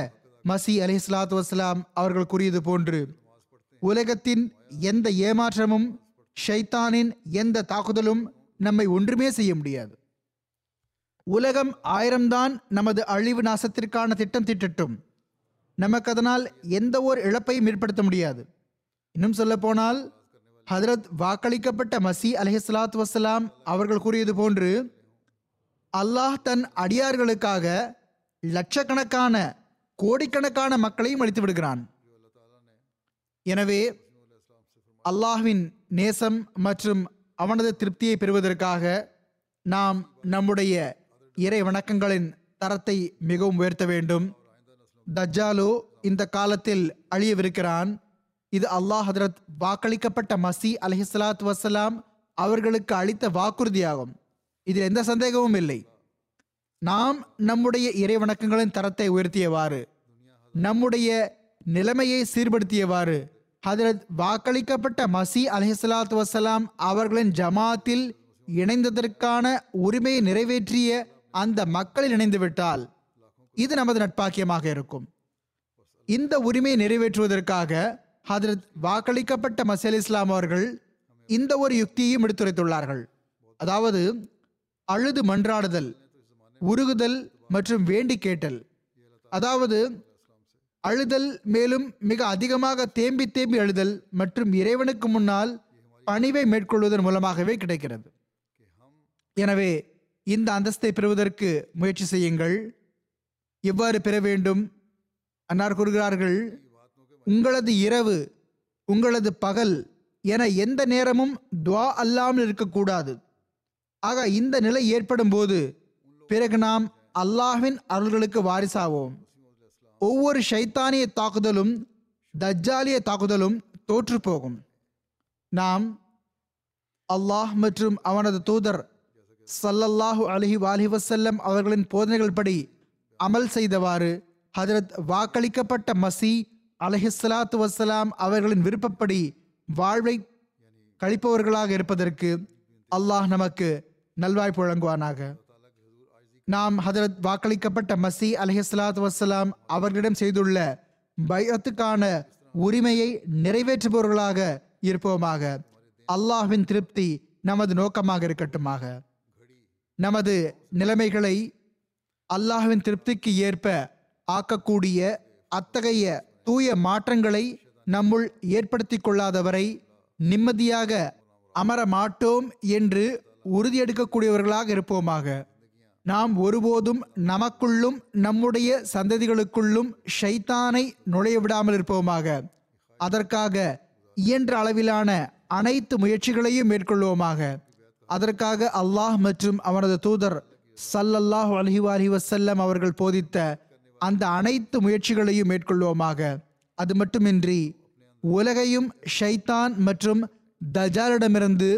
Speaker 2: மசி அலி இஸ்லாத்து வசலாம் அவர்கள் கூறியது போன்று உலகத்தின் எந்த ஏமாற்றமும் ஷைத்தானின் எந்த தாக்குதலும் நம்மை ஒன்றுமே செய்ய முடியாது. உலகம் ஆயிரம்தான் நமது அழிவு நாசத்திற்கான திட்டம் திட்டட்டும். நமக்கு அதனால் எந்த ஒரு இழப்பையும் ஏற்படுத்த முடியாது. இன்னும் சொல்ல போனால் ஹதரத் வாக்களிக்கப்பட்ட மசி அலஹிஸ்லாத் வசலாம் அவர்கள் கூறியது போன்று அல்லாஹ் தன் அடியார்களுக்காக லட்சக்கணக்கான கோடிக்கணக்கான மக்களையும் அழித்து விடுகிறான். எனவே அல்லாஹ்வின் நேசம் மற்றும் அவனது திருப்தியை பெறுவதற்காக நாம் நம்முடைய இறை வணக்கங்களின் தரத்தை மிகவும் உயர்த்த வேண்டும். தஜ்ஜாலோ இந்த காலத்தில் அழியவிருக்கிறான். இது அல்லாஹ் ஹதரத் வாக்களிக்கப்பட்ட மசி அலஹிஸ்லாத் வசலாம் அவர்களுக்கு அளித்த வாக்குறுதியாகும். இதில் எந்த சந்தேகமும் இல்லை. நாம் நம்முடைய இறை வணக்கங்களின் தரத்தை உயர்த்தியவாறு நம்முடைய நிலைமையை சீர்படுத்தியவாறு ஹதரத் வாக்களிக்கப்பட்ட மசி அலஹிஸ்லாத் வசலாம் அவர்களின் ஜமாத்தில் இணைந்ததற்கான உரிமையை நிறைவேற்றிய அந்த மக்களில் இணைந்துவிட்டால் இது நமது நட்பாக்கியமாக இருக்கும். இந்த உரிமையை நிறைவேற்றுவதற்காக ஹதரத் வாக்களிக்கப்பட்ட மசீல் இஸ்லாம் அவர்கள் இந்த ஒரு யுக்தியையும் எடுத்துரைத்துள்ளார்கள். அதாவது அழுது மன்றாடுதல் உருகுதல் மற்றும் வேண்டி கேட்டல் அதாவது அழுதல் மேலும் மிக அதிகமாக தேம்பி தேம்பி அழுதல் மற்றும் இறைவனுக்கு முன்னால் பணிவை மேற்கொள்வதன் மூலமாகவே கிடைக்கிறது. எனவே இந்த அந்தஸ்தை பெறுவதற்கு முயற்சி செய்யுங்கள். எவ்வாறு பெற வேண்டும்? அன்னார் கூறுகிறார்கள் உங்களது இரவு உங்களது பகல் என எந்த நேரமும் துவா அல்லாமல் இருக்கக்கூடாது. ஆக இந்த நிலை ஏற்படும் போது பிறகு நாம் அல்லாஹ்வின் அருள்களுக்கு வாரிசாவோம். ஒவ்வொரு ஷைத்தானிய தாக்குதலும் தஜ்ஜாலிய தாக்குதலும் தோற்று போகும். நாம் அல்லாஹ் மற்றும் அவனது தூதர் சல்லல்லாஹு அலஹி வாலி வசல்லம் அவர்களின் போதனைகள் படி அமல் செய்தவாறு ஹதரத் வாக்களிக்கப்பட்ட மசி அலஹிஸ்லாத்து வசலாம் அவர்களின் விருப்பப்படி வாழ்வை கழிப்பவர்களாக இருப்பதற்கு அல்லாஹ் நமக்கு நல்வாய்ப்பு வழங்குவானாக. நாம் ஹதரத் வாக்களிக்கப்பட்ட மசி அலஹலாத் வசலாம் அவர்களிடம் செய்துள்ள பயத்துக்கான உரிமையை நிறைவேற்றுபவர்களாக இருப்போமாக. அல்லாஹ்வின் திருப்தி நமது நோக்கமாக இருக்கட்டுமாக. நமது நிலைமைகளை அல்லாஹ்வின் திருப்திக்கு ஏற்ப ஆக்கக்கூடிய அத்தகைய தூய மாற்றங்களை நம்முள் ஏற்படுத்தி கொள்ளாதவரை நிம்மதியாக அமர மாட்டோம் என்று உறுதியெடுக்கக்கூடியவர்களாக இருப்போமாக. நாம் ஒருபோதும் நமக்குள்ளும் நம்முடைய சந்ததிகளுக்குள்ளும் ஷைத்தானை நுழைய விடாமல் இருப்போமாக. அதற்காக இயன்ற அளவிலான அனைத்து முயற்சிகளையும் மேற்கொள்வோமாக. அதற்காக அல்லாஹ் மற்றும் அவனது தூதர் சல்லல்லாஹ் அலைஹி அலி வசல்லம் அவர்கள் போதித்த அந்த அனைத்து முயற்சிகளையும் மேற்கொள்வோமாக. அது மட்டுமின்றி உலகையும் ஷைத்தான் மற்றும் தஜாலிடமிருந்து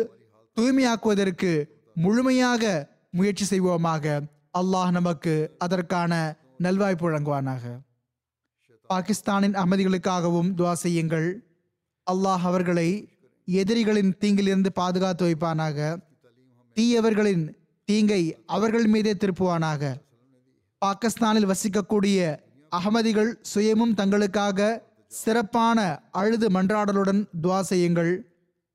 Speaker 2: தூய்மையாக்குவதற்கு முழுமையாக முயற்சி செய்வோமாக. அல்லாஹ் நமக்கு அதற்கான நல்வாய்ப்பு வழங்குவானாக. பாகிஸ்தானின் அமைதிகளுக்காகவும் துவா செய்யுங்கள். அல்லாஹ் அவர்களை எதிரிகளின் தீங்கிலிருந்து பாதுகாத்து வைப்பானாக. தீயவர்களின் தீங்கை அவர்கள் மீதே திருப்புவானாக. பாகிஸ்தானில் வசிக்கக்கூடிய அகமதிகள் சுயமும் தங்களுக்காக சிறப்பான அழுது மன்றாடலுடன் துவா செய்யுங்கள்.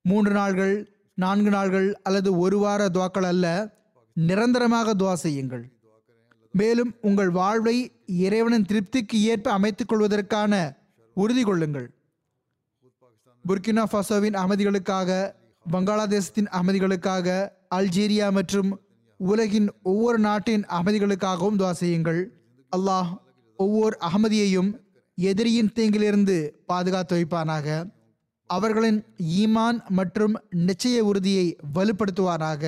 Speaker 2: மூன்று நாள்கள் நான்கு நாள்கள் அல்லது ஒரு வார துவாக்கள் அல்ல நிரந்தரமாக துவா செய்யுங்கள். மேலும் உங்கள் வாழ்வை இறைவனின் திருப்திக்கு ஏற்ப அமைத்துக் கொள்வதற்கான உறுதி கொள்ளுங்கள். புர்கினா ஃபாசோவின் அகமதிகளுக்காக வங்காளதேசத்தின் அகமதிகளுக்காக அல்ஜீரியா மற்றும் உலகின் ஒவ்வொரு நாட்டின் அகமதிகளுக்காகவும் துவா செய்யுங்கள். அல்லாஹ் ஒவ்வொரு அகமதியையும் எதிரியின் தீங்கிலிருந்து பாதுகாத்து வைப்பானாக. அவர்களின் ஈமான் மற்றும் நிச்சய உறுதியை வலுப்படுத்துவாராக.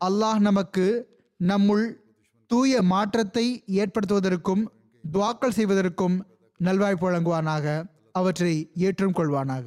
Speaker 2: அல்லாஹ் நமக்கு நம்முள் தூய மாற்றத்தை ஏற்படுத்துவதற்கும் துவாக்கல் செய்வதற்கும் நல்வாய்ப்பு வழங்குவானாக. அவற்றை ஏற்றும் கொள்வானாக.